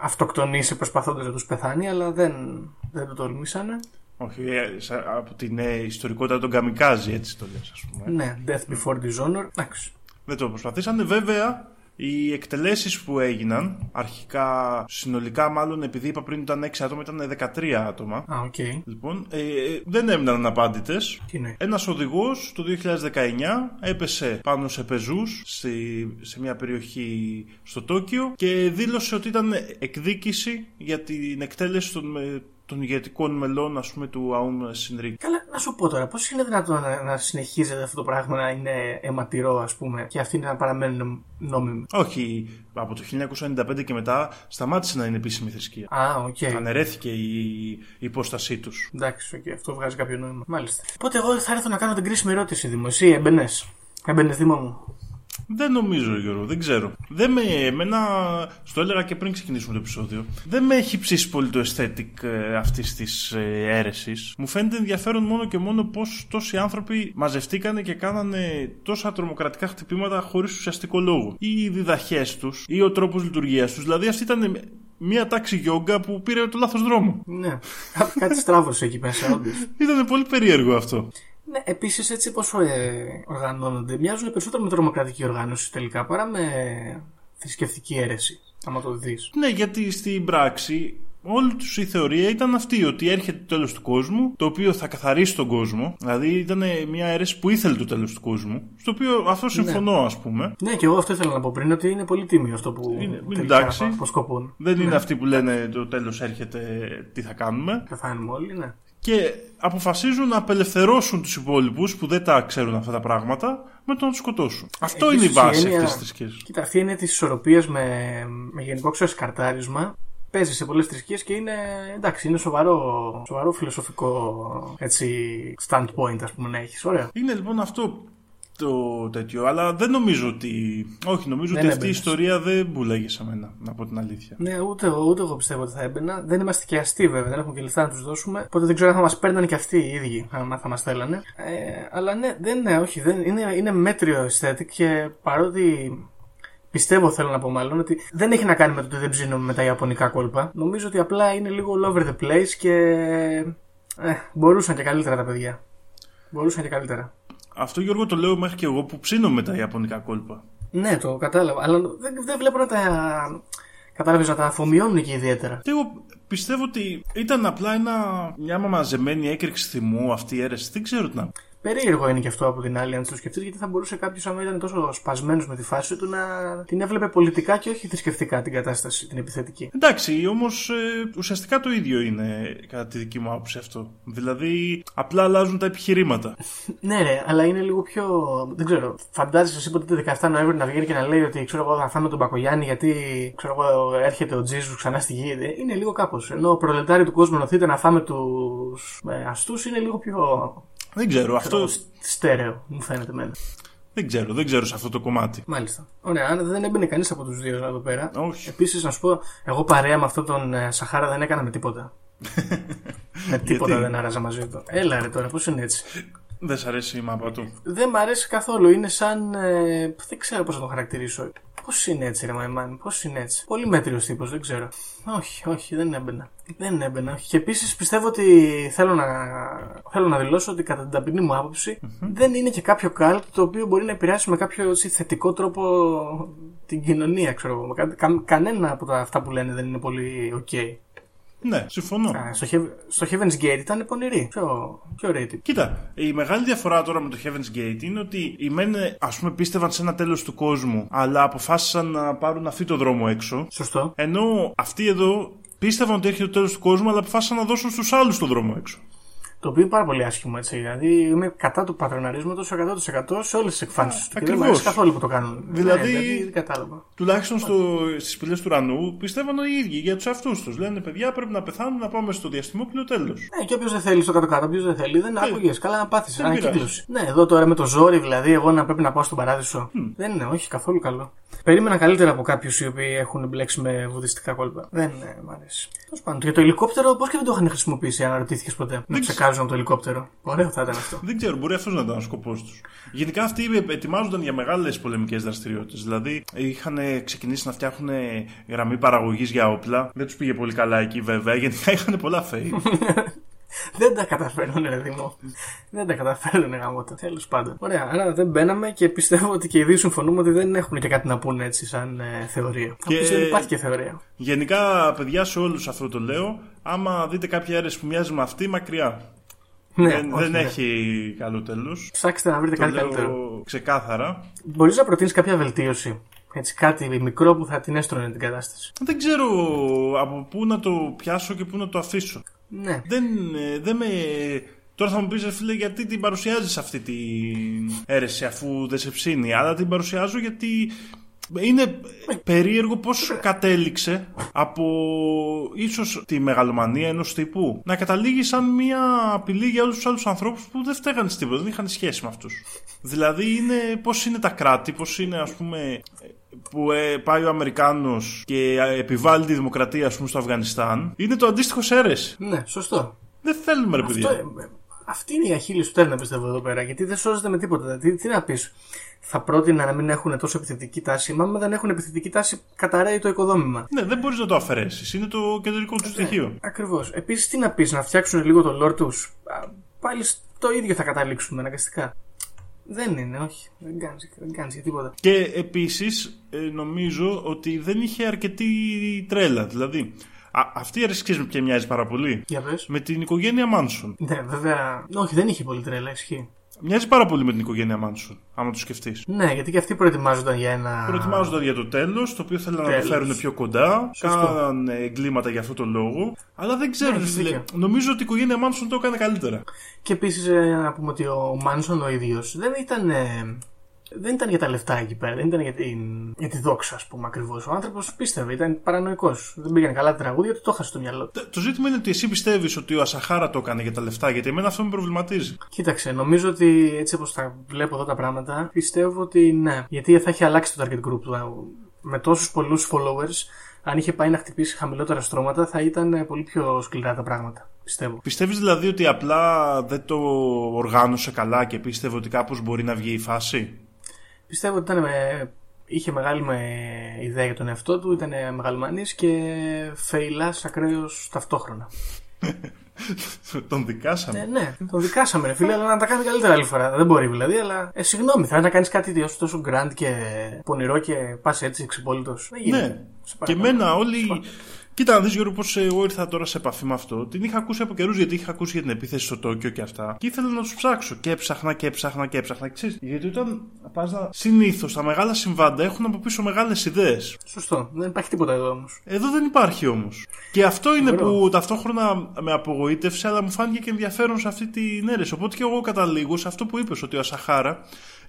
Speaker 1: αυτοκτονήσει προσπαθώντας να τους πεθάνει, αλλά δεν, δεν το τολμήσανε.
Speaker 2: Όχι, ε, σα- από την ε, ιστορικότητα των καμικάζι, έτσι το λες, ας πούμε.
Speaker 1: Ναι, Death Before Dishonor. Εντάξει.
Speaker 2: Δεν το προσπαθήσανε. Βέβαια, οι εκτελέσεις που έγιναν, αρχικά, συνολικά μάλλον, επειδή είπα πριν ήταν 6 άτομα, ήταν 13 άτομα.
Speaker 1: Α, οκ.
Speaker 2: Λοιπόν, ε, ε, δεν έμειναν αναπάντητες.
Speaker 1: Τι είναι;
Speaker 2: Ένας οδηγός το 2019 έπεσε πάνω σε πεζούς στη, σε μια περιοχή στο Τόκιο και δήλωσε ότι ήταν εκδίκηση για την εκτέλεση των, με- των ηγετικών μελών ας πούμε του Αούμ Σινρίκιο.
Speaker 1: Καλά, να σου πω τώρα, πώς είναι δυνατόν να, να συνεχίζεται αυτό το πράγμα να είναι αιματηρό, ας πούμε, και αυτοί να παραμένουν νόμιμοι;
Speaker 2: Όχι, από το 1995 και μετά σταμάτησε να είναι επίσημη θρησκεία.
Speaker 1: Α, οκ.
Speaker 2: Αναιρέθηκε η, η υπόστασή τους.
Speaker 1: Εντάξει, οκ, αυτό βγάζει κάποιο νόημα. Μάλιστα. Οπότε εγώ θα έρθω να κάνω την κρίσιμη ερώτηση, Δήμο. Εσύ έμπαινε. Έμπαινε, Δήμο μου.
Speaker 2: Δεν νομίζω, Γιώργο, δεν ξέρω. Δεν με, εμένα, στο έλεγα και πριν ξεκινήσουμε το επεισόδιο, δεν με έχει ψήσει πολύ το aesthetic ε, αυτής της ε, αίρεσης. Μου φαίνεται ενδιαφέρον μόνο και μόνο πώς τόσοι άνθρωποι μαζευτήκανε και κάνανε τόσα τρομοκρατικά χτυπήματα χωρίς ουσιαστικό λόγο. Ή οι διδαχές τους, ή ο τρόπος λειτουργίας τους. Δηλαδή αυτή ήταν μια τάξη γιόγκα που πήρε το λάθος δρόμο.
Speaker 1: Ναι. Κά- Κάτι στράβωσε εκεί μέσα, όντως.
Speaker 2: Ήταν πολύ περίεργο αυτό.
Speaker 1: Ναι, επίσης έτσι πώς ε, οργανώνονται, μοιάζουν περισσότερο με τρομοκρατική οργάνωση τελικά παρά με θρησκευτική αίρεση. Άμα το δεις.
Speaker 2: Ναι, γιατί στην πράξη όλη τους η θεωρία ήταν αυτή, ότι έρχεται το τέλος του κόσμου, το οποίο θα καθαρίσει τον κόσμο. Δηλαδή ήταν μια αίρεση που ήθελε το τέλος του κόσμου. Στο οποίο αυτό συμφωνώ, ας πούμε.
Speaker 1: Ναι, και εγώ αυτό ήθελα να πω πριν, ότι είναι πολύ τίμιο αυτό που
Speaker 2: Είναι- είναι
Speaker 1: τελικά
Speaker 2: εντάξει.
Speaker 1: αποσκοπούν.
Speaker 2: Δεν είναι αυτοί που λένε το τέλος έρχεται, τι θα κάνουμε.
Speaker 1: Και θα είναι όλοι, ναι.
Speaker 2: Και αποφασίζουν να απελευθερώσουν τους υπόλοιπους που δεν τα ξέρουν αυτά τα πράγματα με το να τους σκοτώσουν. Αυτό είναι η
Speaker 1: Επίσης,
Speaker 2: βάση
Speaker 1: έννοια-
Speaker 2: αυτής της θρησκεία.
Speaker 1: Κοίτα, αυτή είναι της ισορροπίας με, με γενικό ξεσκαρτάρισμα. Παίζει σε πολλές θρησκείες και είναι εντάξει, είναι σοβαρό, σοβαρό φιλοσοφικό έτσι, standpoint, ας πούμε, να έχεις. Ωραία.
Speaker 2: Είναι λοιπόν αυτό το τέτοιο, αλλά δεν νομίζω ότι. Όχι, νομίζω
Speaker 1: Δεν
Speaker 2: ότι αυτή η
Speaker 1: έμπαινες.
Speaker 2: ιστορία δεν πουλάγε σε μένα, να πω την αλήθεια.
Speaker 1: Ναι, ούτε, εγώ- ούτε εγώ πιστεύω ότι θα έμπαινα. Δεν είμαστε και αστεί βέβαια, δεν έχουμε και λεφτά να τους δώσουμε. Οπότε δεν ξέρω αν θα μας παίρνανε και αυτοί οι ίδιοι, αν θα μας θέλανε. Ε, αλλά ναι, δεν είναι, όχι, δεν, είναι, είναι μέτριο aesthetic και παρότι πιστεύω, θέλω να πω μάλλον, ότι δεν έχει να κάνει με το ότι δεν ψήνουμε με τα ιαπωνικά κόλπα. Νομίζω ότι απλά είναι λίγο all over the place και. Ε, μπορούσαν και καλύτερα τα παιδιά. Μπορούσαν και καλύτερα.
Speaker 2: Αυτό Γιώργο το λέω μέχρι και εγώ που ψήνω με τα ιαπωνικά κόλπα.
Speaker 1: Ναι, το κατάλαβα. Αλλά δεν, δεν βλέπω να τα. Κατάλαβες να τα αφομοιώνουν και ιδιαίτερα.
Speaker 2: Και εγώ πιστεύω ότι ήταν απλά ένα, μια μαζεμένη έκρηξη θυμού αυτή η αίρεση. Δεν ξέρω τι να πω.
Speaker 1: Περίεργο είναι και αυτό από την άλλη, αν το σκεφτείς, γιατί θα μπορούσε κάποιος, άμα ήταν τόσο σπασμένος με τη φάση του, να την έβλεπε πολιτικά και όχι θρησκευτικά την κατάσταση, την επιθετική.
Speaker 2: Εντάξει, όμως ουσιαστικά το ίδιο είναι κατά τη δική μου άποψη αυτό. Δηλαδή, απλά αλλάζουν τα επιχειρήματα.
Speaker 1: Ναι, ρε, αλλά είναι λίγο πιο. Δεν ξέρω. Φαντάζεσαι εσύ ποτέ 17 Νοέμβρη να βγαίνει και να λέει ότι ξέρω εγώ θα φάμε τον Μπακογιάννη γιατί ξέρω εγώ έρχεται ο Τζίζους ξανά στη γη. Ε, Είναι λίγο κάπως. Ενώ ο προλετάρι του κόσμου νοθείται να φάμε τους ε, αστούς είναι λίγο πιο.
Speaker 2: Δεν ξέρω, αυτό
Speaker 1: στέρεο, μου φαίνεται εμένα.
Speaker 2: δεν ξέρω, δεν ξέρω σε αυτό το κομμάτι.
Speaker 1: Μάλιστα. Ωραία, αν δεν έμπαινε κανείς από τους δύο εδώ πέρα.
Speaker 2: Όχι.
Speaker 1: Επίσης, να σου πω, εγώ παρέα με αυτόν τον ε, Σαχάρα δεν έκανα με τίποτα. με τίποτα
Speaker 2: Γιατί;
Speaker 1: δεν άραζα μαζί του. Έλα ρε τώρα, πώς είναι έτσι;
Speaker 2: Δεν σ' αρέσει η μάπα του.
Speaker 1: Δεν μ' αρέσει καθόλου. Είναι σαν. Ε, δεν ξέρω πώς να τον χαρακτηρίσω. Πώς είναι έτσι, ρε Μαϊμάν, πώς είναι έτσι; Πολύ μέτριος τύπος, δεν ξέρω. Όχι, όχι, δεν έμπαινα. Δεν έμπαινα. όχι. Και επίσης πιστεύω ότι θέλω να, θέλω να δηλώσω ότι κατά την ταπεινή μου άποψη δεν είναι και κάποιο καλτ το οποίο μπορεί να επηρεάσει με κάποιο έτσι, θετικό τρόπο την κοινωνία, ξέρω εγώ. Κα, κα- κανένα από τα, αυτά που λένε δεν είναι πολύ ok.
Speaker 2: Ναι, συμφωνώ.
Speaker 1: Α, στο, Heav- στο Heaven's Gate ήταν πονηρή. Πιο, πιο ωραία τύπη.
Speaker 2: Κοίτα, η μεγάλη διαφορά τώρα με το Heaven's Gate είναι ότι οι μεν ας πούμε πίστευαν σε ένα τέλος του κόσμου, αλλά αποφάσισαν να πάρουν αυτή το δρόμο έξω.
Speaker 1: Σωστό.
Speaker 2: Ενώ αυτοί εδώ πίστευαν ότι έρχεται το τέλος του κόσμου, αλλά αποφάσισαν να δώσουν στους άλλους το δρόμο έξω.
Speaker 1: Το οποίο είναι πάρα πολύ άσχημο έτσι. Δηλαδή είμαι κατά του πατροναρίσματο 100% σε όλες τις εκφάνσεις τους. Και δεν μου
Speaker 2: ακριβώς.
Speaker 1: αρέσει καθόλου που το κάνουν.
Speaker 2: Δηλαδή-
Speaker 1: Ναι, δηλαδή δεν κατάλαβα.
Speaker 2: Τουλάχιστον στο, στις πηγές του ουρανού πίστευαν οι ίδιοι για τους αυτούς τους. Λένε παιδιά πρέπει να πεθάνουν να πάμε στο διαστημόπλαιο τέλος.
Speaker 1: Ναι, και όποιος δεν θέλει στο κάτω-κάτω, όποιος δεν θέλει, δεν άκουγες. Καλά να πάθεις.
Speaker 2: δεν
Speaker 1: Ανακύκλωση. Ναι, εδώ τώρα με το ζόρι, δηλαδή, εγώ να πρέπει να πάω στον παράδεισο. Δεν είναι, όχι, καθόλου καλό. Περίμενα καλύτερα από κάποιους οι οποίοι έχουν μπλέξει με βουδιστικά κόλπα. Δεν ναι, μ' αρέσει. Τέλος πάντων, για το ελικόπτερο, πώς και δεν το είχαν χρησιμοποιήσει, αν αναρωτήθηκες ποτέ. Να ψεκάζουν το ελικόπτερο; Ωραίο θα ήταν αυτό.
Speaker 2: Δεν ξέρω, μπορεί αυτός να ήταν ο σκοπός τους. Γενικά αυτοί ετοιμάζονταν για μεγάλες πολεμικές δραστηριότητες. Δηλαδή είχαν ξεκινήσει να φτιάχνουν γραμμή παραγωγής για όπλα. Δεν τους πήγε πολύ καλά εκεί βέβαια. Γενικά είχαν πολλά φέη.
Speaker 1: δεν τα καταφέρνουν, ρε Δημό. δεν τα καταφέρνουν, γαμώτα. Τέλος πάντων. Ωραία, άρα δεν μπαίναμε και πιστεύω ότι και οι δύο συμφωνούμε ότι δεν έχουν και κάτι να πούνε έτσι σαν ε, θεωρία.
Speaker 2: Και-
Speaker 1: Και... δεν υπάρχει και θεωρία.
Speaker 2: Γενικά, παιδιά, σε όλους αυτό το λέω. Άμα δείτε κάποια αίρεση που μοιάζει με αυτή, μακριά.
Speaker 1: Ναι,
Speaker 2: δεν
Speaker 1: όχι,
Speaker 2: δεν
Speaker 1: ναι.
Speaker 2: έχει καλό τέλος.
Speaker 1: Ψάξτε να βρείτε
Speaker 2: Το
Speaker 1: κάτι
Speaker 2: λέω
Speaker 1: καλύτερο.
Speaker 2: ξεκάθαρα.
Speaker 1: Μπορείς να προτείνεις κάποια βελτίωση. Έτσι, κάτι μικρό που θα την έστρωνε την κατάσταση;
Speaker 2: Δεν ξέρω από πού να το πιάσω και πού να το αφήσω.
Speaker 1: Ναι.
Speaker 2: Δεν, ε, δεν με. Τώρα θα μου πεις, φίλε, γιατί την παρουσιάζεις αυτή την αίρεση αφού δεν σε ψήνει. Αλλά την παρουσιάζω γιατί είναι περίεργο πώς κατέληξε από ίσως τη μεγαλομανία ενός τύπου να καταλήγει σαν μια απειλή για όλους τους άλλους ανθρώπους που δεν φταίγανε σε τίποτα, δεν είχαν σχέση με αυτούς. Δηλαδή είναι πώς είναι τα κράτη, πώς είναι ας πούμε που ε, πάει ο Αμερικάνος και ε, επιβάλλει τη δημοκρατία ας πούμε στο Αφγανιστάν είναι το αντίστοιχο σε αίρεση.
Speaker 1: Ναι, σωστό.
Speaker 2: Δεν θέλουμε ρε
Speaker 1: Αυτό,
Speaker 2: παιδιά.
Speaker 1: ε, αυτή είναι η αχίλη του τέρνα, πιστεύω εδώ πέρα. Γιατί δεν σώζεται με τίποτα. Τι, τι να πεις. Θα πρότεινα να μην έχουν τόσο επιθετική τάση. Μα άμα δεν έχουν επιθετική τάση, καταραίει το οικοδόμημα.
Speaker 2: Ναι, δεν μπορείς να το αφαιρέσεις. Είναι το κεντρικό του στοιχείο.
Speaker 1: Ακριβώς. Επίσης, τι να πεις, να φτιάξουν λίγο το lore τους. Πάλι στο ίδιο θα καταλήξουμε αναγκαστικά. Δεν είναι, όχι. Δεν κάνεις δεν κάνεις για τίποτα.
Speaker 2: Και επίσης ε, νομίζω ότι δεν είχε αρκετή τρέλα. Δηλαδή, Α, αυτή η αίρεση ξέρει με ποια μοιάζει πάρα πολύ.
Speaker 1: Για πες.
Speaker 2: Με την οικογένεια Μάνσον.
Speaker 1: Ναι, βέβαια. Όχι, δεν είχε πολύ τρέλα, ισχύει.
Speaker 2: Μοιάζει πάρα πολύ με την οικογένεια Μάνσον, άμα το σκεφτείς.
Speaker 1: Ναι, γιατί και αυτοί προετοιμάζονταν για ένα.
Speaker 2: Προετοιμάζονταν για το τέλος, το οποίο θέλανε να το
Speaker 1: Τέλος.
Speaker 2: φέρουν πιο κοντά.
Speaker 1: Σωστό.
Speaker 2: Κάνανε εγκλήματα για αυτό το λόγο. Αλλά δεν ξέρω,
Speaker 1: Ναι,
Speaker 2: ρε
Speaker 1: έχεις
Speaker 2: φίλε.
Speaker 1: δίκιο.
Speaker 2: Νομίζω ότι η οικογένεια Μάνσον το έκανε καλύτερα.
Speaker 1: Και επίσης να πούμε ότι ο Μάνσον ο ίδιος δεν ήταν. ε, δεν ήταν για τα λεφτά εκεί πέρα, δεν ήταν για, την, για τη δόξα, ας πούμε ακριβώς. Ο άνθρωπος πίστευε, ήταν παρανοϊκός. Δεν πήγαν καλά τα τραγούδια του, το έχασε στο μυαλό του.
Speaker 2: Τε- Το ζήτημα είναι ότι εσύ πιστεύεις ότι ο Ασαχάρα το έκανε για τα λεφτά, γιατί εμένα αυτό με προβληματίζει.
Speaker 1: Κοίταξε, νομίζω ότι έτσι όπως τα βλέπω εδώ τα πράγματα, πιστεύω ότι ναι. Γιατί θα έχει αλλάξει το target group του. Με τόσους πολλούς followers, αν είχε πάει να χτυπήσει χαμηλότερα στρώματα, θα ήταν ε, πολύ πιο σκληρά τα πράγματα. Πιστεύω.
Speaker 2: Πιστεύεις δηλαδή ότι απλά δεν το οργάνωσε καλά και πίστευε ότι κάπως μπορεί να βγει η φάση;
Speaker 1: Πιστεύω ότι ήταν με... είχε μεγάλη με ιδέα για τον εαυτό του, ήταν μεγαλομανής και φεϊλάς ακραίος ταυτόχρονα.
Speaker 2: Τον δικάσαμε.
Speaker 1: Ε, ναι, τον δικάσαμε ρε φίλε, αλλά να τα κάνει καλύτερα άλλη φορά. Δεν μπορεί δηλαδή, αλλά ε, συγγνώμη, θα να κάνεις κάτι τόσο, τόσο grand και πονηρό και πας έτσι ξυπόλυτο. Δεν γίνεται.
Speaker 2: Ναι.
Speaker 1: Σε
Speaker 2: Και
Speaker 1: παρακαλώ.
Speaker 2: εμένα όλοι. Κοίτα, να δεις Γιώργο πώ εγώ ήρθα τώρα σε επαφή με αυτό. Την είχα ακούσει από καιρούς γιατί είχα ακούσει για την επίθεση στο Τόκιο και αυτά. Και ήθελα να του ψάξω. Και έψαχνα και έψαχνα και έψαχνα. Ξέρεις, γιατί όταν πας να. Συνήθως τα μεγάλα συμβάντα έχουν από πίσω μεγάλες ιδέες.
Speaker 1: Σωστό, δεν υπάρχει τίποτα εδώ όμως.
Speaker 2: Εδώ δεν υπάρχει όμως. Και αυτό είναι
Speaker 1: Ωραίο.
Speaker 2: που ταυτόχρονα με απογοήτευσε, αλλά μου φάνηκε και ενδιαφέρον σε αυτή την αίρεση. Οπότε και εγώ καταλήγω σε αυτό που είπες, ότι ο Ασαχάρα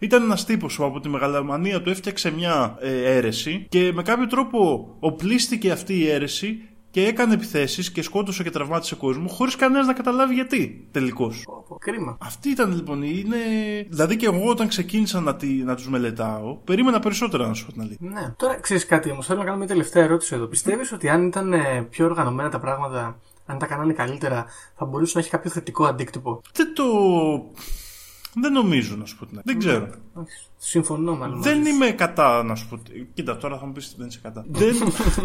Speaker 2: ήταν ένας τύπος που από τη μεγαλομανία του έφτιαξε μια ε, αίρεση και με κάποιο τρόπο οπλίστηκε αυτή η αίρεση και έκανε επιθέσεις και σκότωσε και τραυμάτισε κόσμο χωρίς κανένας να καταλάβει γιατί τελικώς.
Speaker 1: Κρίμα.
Speaker 2: Αυτή ήταν λοιπόν, είναι. Δηλαδή και εγώ όταν ξεκίνησα να, τη, να τους μελετάω, περίμενα περισσότερα να σου πω την αλήθεια.
Speaker 1: Ναι. Τώρα ξέρεις κάτι όμως, θέλω να κάνω μια τελευταία ερώτηση εδώ. Πιστεύεις ότι αν ήταν ε, πιο οργανωμένα τα πράγματα, αν τα κάνανε καλύτερα, θα μπορούσε να έχει κάποιο θετικό αντίκτυπο;
Speaker 2: Δεν το. Δεν νομίζω να σου πω την αλήθεια. Δεν ξέρω.
Speaker 1: Όχι, Συμφωνώ μάλλον.
Speaker 2: Δεν
Speaker 1: μαζί σου.
Speaker 2: είμαι κατά να σου πω. Κοίτα, τώρα θα μου πεις δεν είσαι κατά. δεν,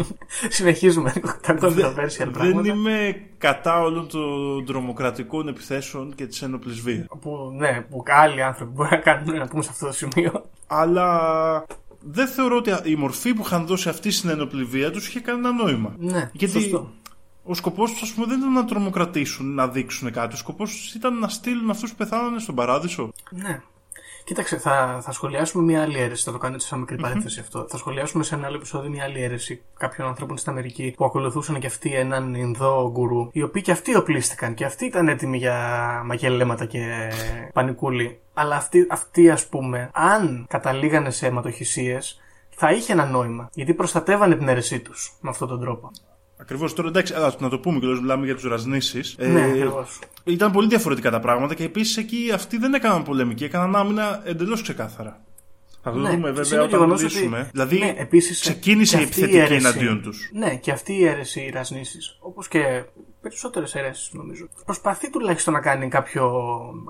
Speaker 1: Συνεχίζουμε τα controversial
Speaker 2: δεν
Speaker 1: πράγματα.
Speaker 2: είμαι κατά όλων των τρομοκρατικών επιθέσεων και της ένοπλης βίας.
Speaker 1: Που, ναι, που άλλοι άνθρωποι μπορεί να κάνουν να πούμε σε αυτό το σημείο.
Speaker 2: Αλλά δεν θεωρώ ότι η μορφή που είχαν δώσει αυτή στην ένοπλη βία τους είχε κανένα νόημα.
Speaker 1: Ναι,
Speaker 2: Γιατί
Speaker 1: σωστό.
Speaker 2: Ο σκοπός τους, ας πούμε, δεν ήταν να τρομοκρατήσουν, να δείξουν κάτι. Ο σκοπός τους ήταν να στείλουν αυτούς που πεθάνανε στον παράδεισο.
Speaker 1: Ναι. Κοίταξε, θα, θα σχολιάσουμε μια άλλη αίρεση. Θα το κάνω έτσι σαν μικρή παρένθεση αυτό. Θα σχολιάσουμε σε ένα άλλο επεισόδιο μια άλλη αίρεση κάποιων ανθρώπων στην Αμερική που ακολουθούσαν και αυτοί έναν Ινδό γκουρού. Οι οποίοι και αυτοί οπλίστηκαν και αυτοί ήταν έτοιμοι για μαγελέματα και πανικούλι. Αλλά αυτοί, αυτοί ας πούμε, αν καταλήγανε σε αιματοχυσίες, θα είχε ένα νόημα. Γιατί προστατεύανε την αίρεσή τους με αυτόν τον τρόπο.
Speaker 2: Ακριβώς τώρα εντάξει, ας, να το πούμε κιόλας, μιλάμε για τους ραζνήσει.
Speaker 1: ναι, ακριβώς.
Speaker 2: Ήταν πολύ διαφορετικά τα πράγματα και επίσης εκεί αυτοί δεν έκαναν πολεμική, έκαναν άμυνα εντελώς ξεκάθαρα. Θα το
Speaker 1: Ναι,
Speaker 2: δούμε
Speaker 1: και
Speaker 2: βέβαια
Speaker 1: είναι
Speaker 2: όταν
Speaker 1: γεγονός
Speaker 2: μιλήσουμε.
Speaker 1: ότι-
Speaker 2: Δηλαδή,
Speaker 1: ναι, επίσης,
Speaker 2: ξεκίνησε
Speaker 1: και
Speaker 2: η
Speaker 1: αυτή η
Speaker 2: επιθετική
Speaker 1: αίρεση-
Speaker 2: εναντίον τους.
Speaker 1: Ναι, και αυτή η αίρεση, οι ρασνήσει, όπως και περισσότερες αίρεσεις νομίζω, προσπαθεί τουλάχιστον να κάνει κάποιο.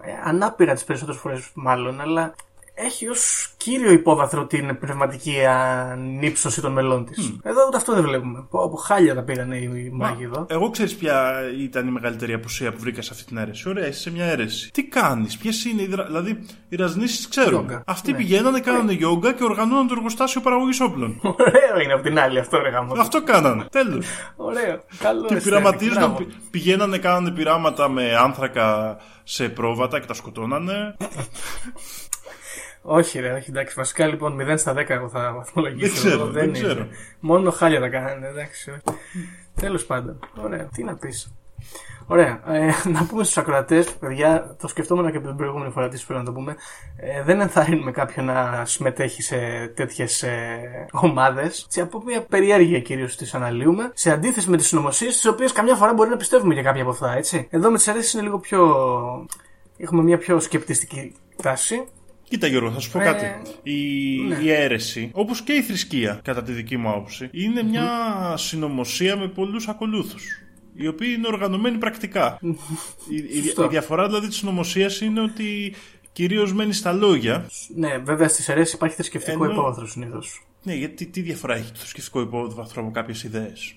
Speaker 1: Ε, ανάπηρα τις περισσότερες φορές μάλλον, αλλά έχει ως κύριο υπόβαθρο την πνευματική ανύψωση των μελών της. Εδώ ούτε αυτό δεν βλέπουμε. Από, από χάλια τα πήγανε οι μάγοι εδώ.
Speaker 2: Εγώ ξέρεις ποια ήταν η μεγαλύτερη απουσία που βρήκα σε αυτή την αίρεση. Ωραία, είσαι σε μια αίρεση. Τι κάνεις, ποιες είναι οι. δρα- Δηλαδή, οι ραζνήσει ξέρουν.
Speaker 1: Γιόγκα.
Speaker 2: Αυτοί
Speaker 1: Ναι.
Speaker 2: πηγαίνανε, κάνανε γιόγκα και οργανώναν το εργοστάσιο παραγωγής όπλων.
Speaker 1: Ωραίο είναι από την άλλη αυτό, ρε γάμο.
Speaker 2: Αυτό κάνανε. Τέλος.
Speaker 1: Ωραίο. Καλό.
Speaker 2: Και
Speaker 1: αισθέτη,
Speaker 2: πειραματίζονταν.
Speaker 1: μπράβο.
Speaker 2: πη- Πηγαίνανε, κάνανε πειράματα με άνθρακα σε πρόβατα και τα σκοτώνανε.
Speaker 1: Όχι, ρε, όχι, εντάξει. Βασικά λοιπόν 0 στα 10 εγώ θα βαθμολογήσω.
Speaker 2: Δεν ξέρω,
Speaker 1: εδώ,
Speaker 2: δεν
Speaker 1: είναι.
Speaker 2: ξέρω.
Speaker 1: Μόνο χάλια τα κάνανε, εντάξει. Τέλος πάντων. Ωραία, τι να πεις. Ωραία. Ε, να πούμε στους ακροατές, παιδιά, το σκεφτόμουν και από την προηγούμενη φορά, τις πρέπει να το πούμε. Ε, δεν ενθαρρύνουμε κάποιον να συμμετέχει σε τέτοιες ε, ομάδες. Από μια περιέργεια κυρίως τις αναλύουμε. Σε αντίθεση με τις συνωμοσίες, τις οποίες καμιά φορά μπορεί να πιστεύουμε για κάποια από αυτά, έτσι. Εδώ με τις αρέσεις είναι λίγο πιο. Έχουμε μια πιο σκεπτιστική τάση.
Speaker 2: Κοίτα Γιώργο, θα σου πω
Speaker 1: Ε,
Speaker 2: κάτι. Η,
Speaker 1: ναι.
Speaker 2: η αίρεση, όπως και η θρησκεία, κατά τη δική μου άποψη, είναι μια συνωμοσία με πολλούς ακολούθους. Οι οποίοι είναι οργανωμένοι πρακτικά. η, η,
Speaker 1: Σωστό.
Speaker 2: η διαφορά δηλαδή της συνωμοσίας είναι ότι κυρίως μένει στα λόγια.
Speaker 1: Ναι, βέβαια στις αιρέσει υπάρχει θρησκευτικό
Speaker 2: Ενώ-
Speaker 1: υπόβαθρο συνήθως.
Speaker 2: Ναι, γιατί τι διαφορά έχει το θρησκευτικό υπόβαθρο από κάποιες ιδέες;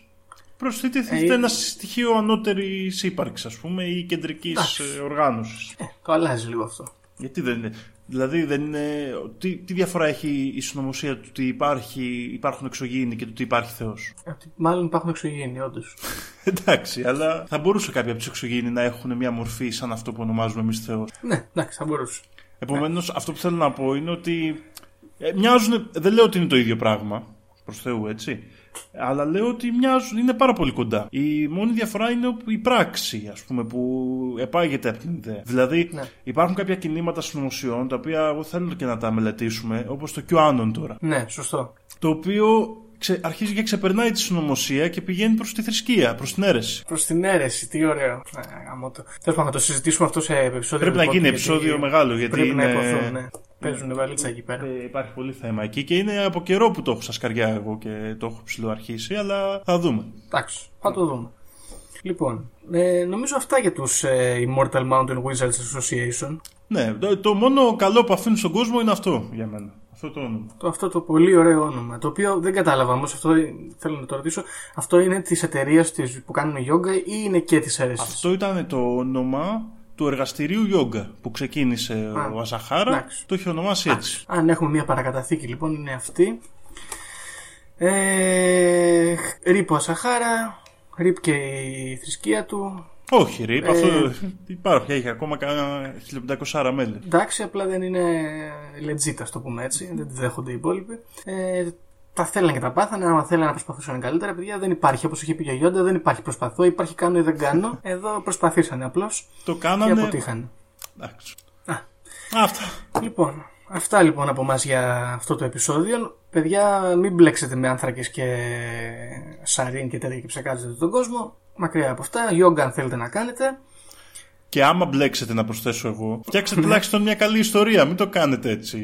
Speaker 2: Προσθέτει
Speaker 1: Ε,
Speaker 2: ένα στοιχείο ανώτερης ύπαρξης, ας πούμε, ή κεντρικής
Speaker 1: Εντάξει.
Speaker 2: οργάνωσης.
Speaker 1: Ε, το αλλάζει λίγο αυτό.
Speaker 2: Γιατί δεν είναι. Δηλαδή, δεν είναι... Τι, τι διαφορά έχει η συνωμοσία του ότι υπάρχει, υπάρχουν εξωγήινοι και του ότι υπάρχει Θεός;
Speaker 1: Ότι Μάλλον υπάρχουν εξωγήινοι, όντως.
Speaker 2: Εντάξει, αλλά θα μπορούσε κάποιοι από τους εξωγήινοι να έχουν μια μορφή σαν αυτό που ονομάζουμε εμείς Θεός;
Speaker 1: ναι, εντάξει, θα μπορούσε.
Speaker 2: Επομένως, αυτό που θέλω να πω είναι ότι ε, μοιάζουν. Δεν λέω ότι είναι το ίδιο πράγμα. Προς Θεού, έτσι. Αλλά λέω ότι μοιάζουν, είναι πάρα πολύ κοντά. Η μόνη διαφορά είναι η πράξη, ας πούμε, που επάγεται από την ιδέα. Δηλαδή,
Speaker 1: Ναι.
Speaker 2: υπάρχουν κάποια κινήματα συνωμοσιών τα οποία εγώ θέλω και να τα μελετήσουμε, όπως το QAnon τώρα.
Speaker 1: Ναι, σωστό.
Speaker 2: Το οποίο ξε, αρχίζει και ξεπερνάει τη συνωμοσία και πηγαίνει προς τη θρησκεία, προς την αίρεση.
Speaker 1: Προς την αίρεση, τι ωραίο. Ναι, γαμώ το. Τέλος πάντων, θα το συζητήσουμε αυτό σε επεισόδιο.
Speaker 2: Πρέπει να
Speaker 1: λοιπόν,
Speaker 2: γίνει
Speaker 1: γιατί
Speaker 2: επεισόδιο μεγάλο, γιατί
Speaker 1: Πρέπει να
Speaker 2: είναι-
Speaker 1: υποθούν, ναι. Παίζουν βαλίτσα εκεί πέρα.
Speaker 2: Ε, υπάρχει πολύ θέμα εκεί και είναι από καιρό που το έχω στα σκαριά εγώ και το έχω ψηλοαρχίσει, αλλά θα δούμε.
Speaker 1: Εντάξει, θα το δούμε. Λοιπόν, ε, νομίζω αυτά για τους ε, Immortal Mountain Wizards Association.
Speaker 2: Ναι, το, το μόνο καλό που αφήνουν στον κόσμο είναι αυτό για μένα. Αυτό το όνομα.
Speaker 1: Το, αυτό το πολύ ωραίο όνομα. Το οποίο δεν κατάλαβα όμως, αυτό θέλω να το ρωτήσω. Αυτό είναι της εταιρείας που κάνουν yoga ή είναι και της αίρεση.
Speaker 2: Αυτό ήταν το όνομα του εργαστηρίου Yoga που ξεκίνησε
Speaker 1: Α,
Speaker 2: ο Ασαχάρα.
Speaker 1: εντάξει.
Speaker 2: Το έχει ονομάσει έτσι.
Speaker 1: Αν έχουμε μια παρακαταθήκη λοιπόν είναι αυτή. Ε, ρίπο Ασαχάρα, ρίπ και η θρησκεία του.
Speaker 2: Όχι, ρε,
Speaker 1: Ε,
Speaker 2: αυτό υπάρχει, έχει ακόμα κανένα 1500 μέλη.
Speaker 1: Εντάξει, απλά δεν είναι legit, ας το πούμε έτσι. Δεν τη δέχονται οι υπόλοιποι. Ε, τα θέλανε και τα πάθανε. Άμα θέλανε να προσπαθούσαν καλύτερα, παιδιά δεν υπάρχει. Όπως είχε πει και ο Γιόντα, δεν υπάρχει προσπαθώ. Υπάρχει κάνω ή δεν κάνω. Εδώ προσπαθήσανε απλώς
Speaker 2: Το
Speaker 1: και
Speaker 2: κάνανε.
Speaker 1: αποτύχανε.
Speaker 2: Εντάξει.
Speaker 1: Α.
Speaker 2: Αυτά.
Speaker 1: Λοιπόν, αυτά λοιπόν από εμάς για αυτό το επεισόδιο. Παιδιά, μην μπλέξετε με άνθρακες και σαρίν και τέτοια και ψεκάζετε τον κόσμο. Μακριά από αυτά. Yoga αν θέλετε να κάνετε.
Speaker 2: Και άμα μπλέξετε να προσθέσω εγώ, φτιάξτε
Speaker 1: Ναι.
Speaker 2: τουλάχιστον μια καλή ιστορία. Μην το κάνετε έτσι.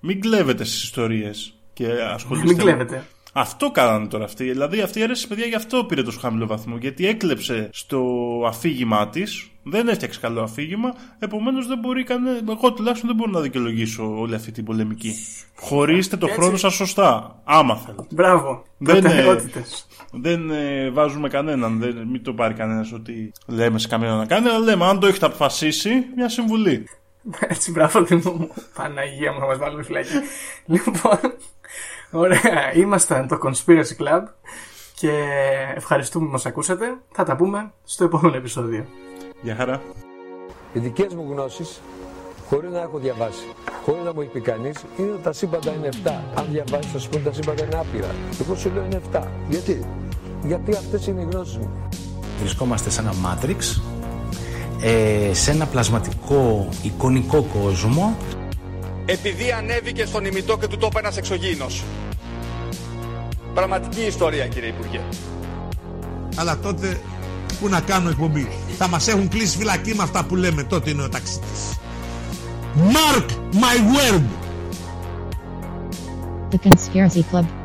Speaker 2: Μην κλέβετε στις ιστορίες. Και ασχολείστε.
Speaker 1: Μην
Speaker 2: με-
Speaker 1: κλέβετε.
Speaker 2: Αυτό κάνανε τώρα αυτοί. Δηλαδή αυτή η αίρεση, παιδιά, γι' αυτό πήρε τόσο χαμηλό βαθμό. Γιατί έκλεψε στο αφήγημά της, δεν έφτιαξε καλό αφήγημα, επομένως δεν μπορεί κανένα. Εγώ τουλάχιστον δεν μπορώ να δικαιολογήσω όλη αυτή την πολεμική. Χωρίστε το
Speaker 1: Έτσι.
Speaker 2: χρόνο σας σωστά. Άμα θέλετε.
Speaker 1: Μπράβο.
Speaker 2: Δεν είναι-
Speaker 1: Προτεραιότητες.
Speaker 2: Δεν ε, βάζουμε κανέναν, δεν, μην το πάρει κανένας ότι λέμε σε κανέναν να κάνει, αλλά λέμε αν το έχετε αποφασίσει, μια συμβουλή.
Speaker 1: Έτσι, μπράβο, Δημό μου. Παναγία μου, να μας βάλουμε φυλάκι. λοιπόν, ωραία. Ήμασταν το Conspiracy Club και ευχαριστούμε που μας ακούσατε. Θα τα πούμε στο επόμενο επεισόδιο.
Speaker 2: Γεια χαρά.
Speaker 3: Οι δικές μου γνώσεις, χωρίς να έχω διαβάσει, χωρίς να μου έχει πει κανείς, είναι ότι τα σύμπαντα είναι 7. Αν διαβάσεις, θα σου πούνε τα σύμπαντα είναι άπειρα. Εγώ σου λέω είναι 7. Γιατί; Γιατί αυτές είναι οι γνώσεις μου.
Speaker 4: Βρισκόμαστε σε ένα Matrix, ε, σε ένα πλασματικό εικονικό κόσμο
Speaker 5: επειδή ανέβηκε στον ημιτό και του τόπου ένας εξωγήινος. Πραγματική ιστορία κύριε Υπουργέ.
Speaker 6: Αλλά τότε που να κάνω εκπομπή; Θα μας έχουν κλείσει φυλακή με αυτά που λέμε τότε είναι ο ταξίτης. Mark my word!
Speaker 7: The Conspiracy Club.